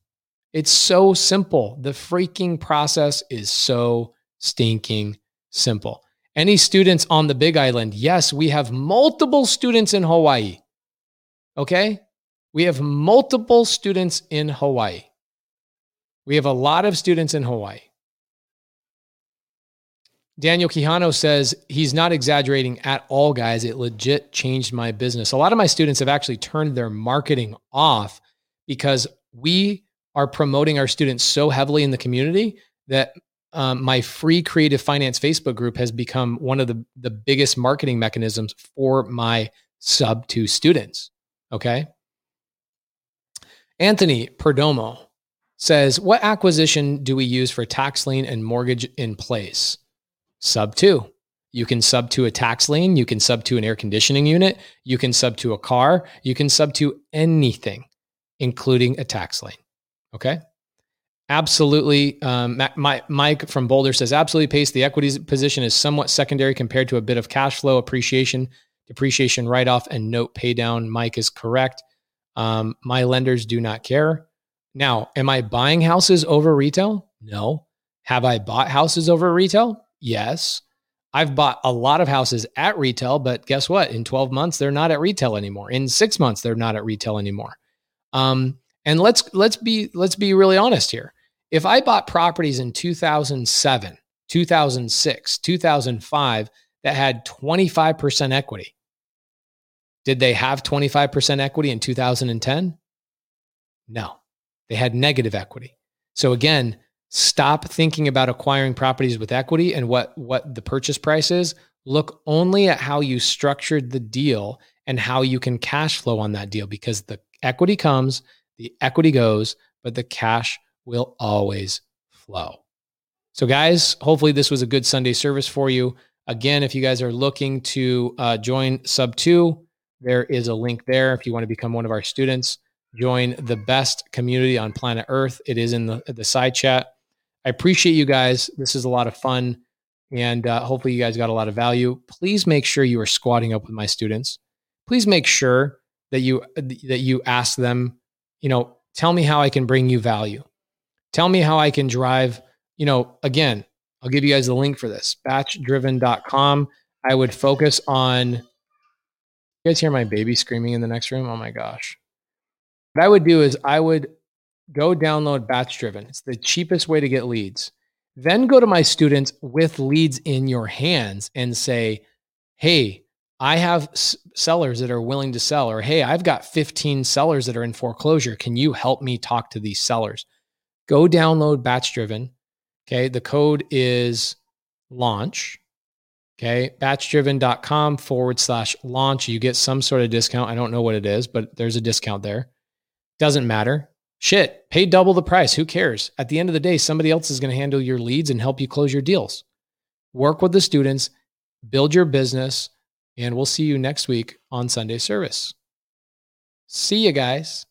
It's so simple. The freaking process is so stinking simple. Any students on the Big Island? Yes, we have multiple students in Hawaii. Okay? We have multiple students in Hawaii. We have a lot of students in Hawaii. Daniel Quijano says he's not exaggerating at all, guys. It legit changed my business. A lot of my students have actually turned their marketing off because we are promoting our students so heavily in the community that um, my free creative finance Facebook group has become one of the, the biggest marketing mechanisms for my sub two students. Okay. Anthony Perdomo says, What acquisition do we use for tax lien and mortgage in place? Sub two. You can sub to a tax lien, you can sub to an air conditioning unit, you can sub to a car, you can sub to anything, including a tax lien. Okay. Absolutely. Um, my, Mike from Boulder says, absolutely, Pace. The equities position is somewhat secondary compared to a bit of cash flow appreciation, depreciation write off, and note pay down. Mike is correct. Um, my lenders do not care. Now, am I buying houses over retail? No. Have I bought houses over retail? Yes. I've bought a lot of houses at retail, but guess what? In 12 months, they're not at retail anymore. In six months, they're not at retail anymore. Um, and let's let's be let's be really honest here. If I bought properties in 2007, 2006, 2005 that had 25% equity, did they have 25% equity in 2010? No, they had negative equity. So again, stop thinking about acquiring properties with equity and what, what the purchase price is. Look only at how you structured the deal and how you can cash flow on that deal because the equity comes, the equity goes, but the cash will always flow. So, guys, hopefully this was a good Sunday service for you. Again, if you guys are looking to uh, join Sub 2, there is a link there. If you want to become one of our students, join the best community on planet Earth. It is in the, the side chat. I appreciate you guys. This is a lot of fun. And uh, hopefully, you guys got a lot of value. Please make sure you are squatting up with my students. Please make sure that you that you ask them, you know, tell me how I can bring you value. Tell me how I can drive, you know, again, I'll give you guys the link for this batchdriven.com. I would focus on, you guys hear my baby screaming in the next room? Oh my gosh. What I would do is I would go download Batch Driven. It's the cheapest way to get leads. Then go to my students with leads in your hands and say, hey, I have sellers that are willing to sell, or hey, I've got 15 sellers that are in foreclosure. Can you help me talk to these sellers? go download Batch Driven. Okay. The code is launch. Okay. Batchdriven.com forward slash launch. You get some sort of discount. I don't know what it is, but there's a discount there. Doesn't matter. Shit, pay double the price. Who cares? At the end of the day, somebody else is going to handle your leads and help you close your deals. Work with the students, build your business, and we'll see you next week on Sunday service. See you guys.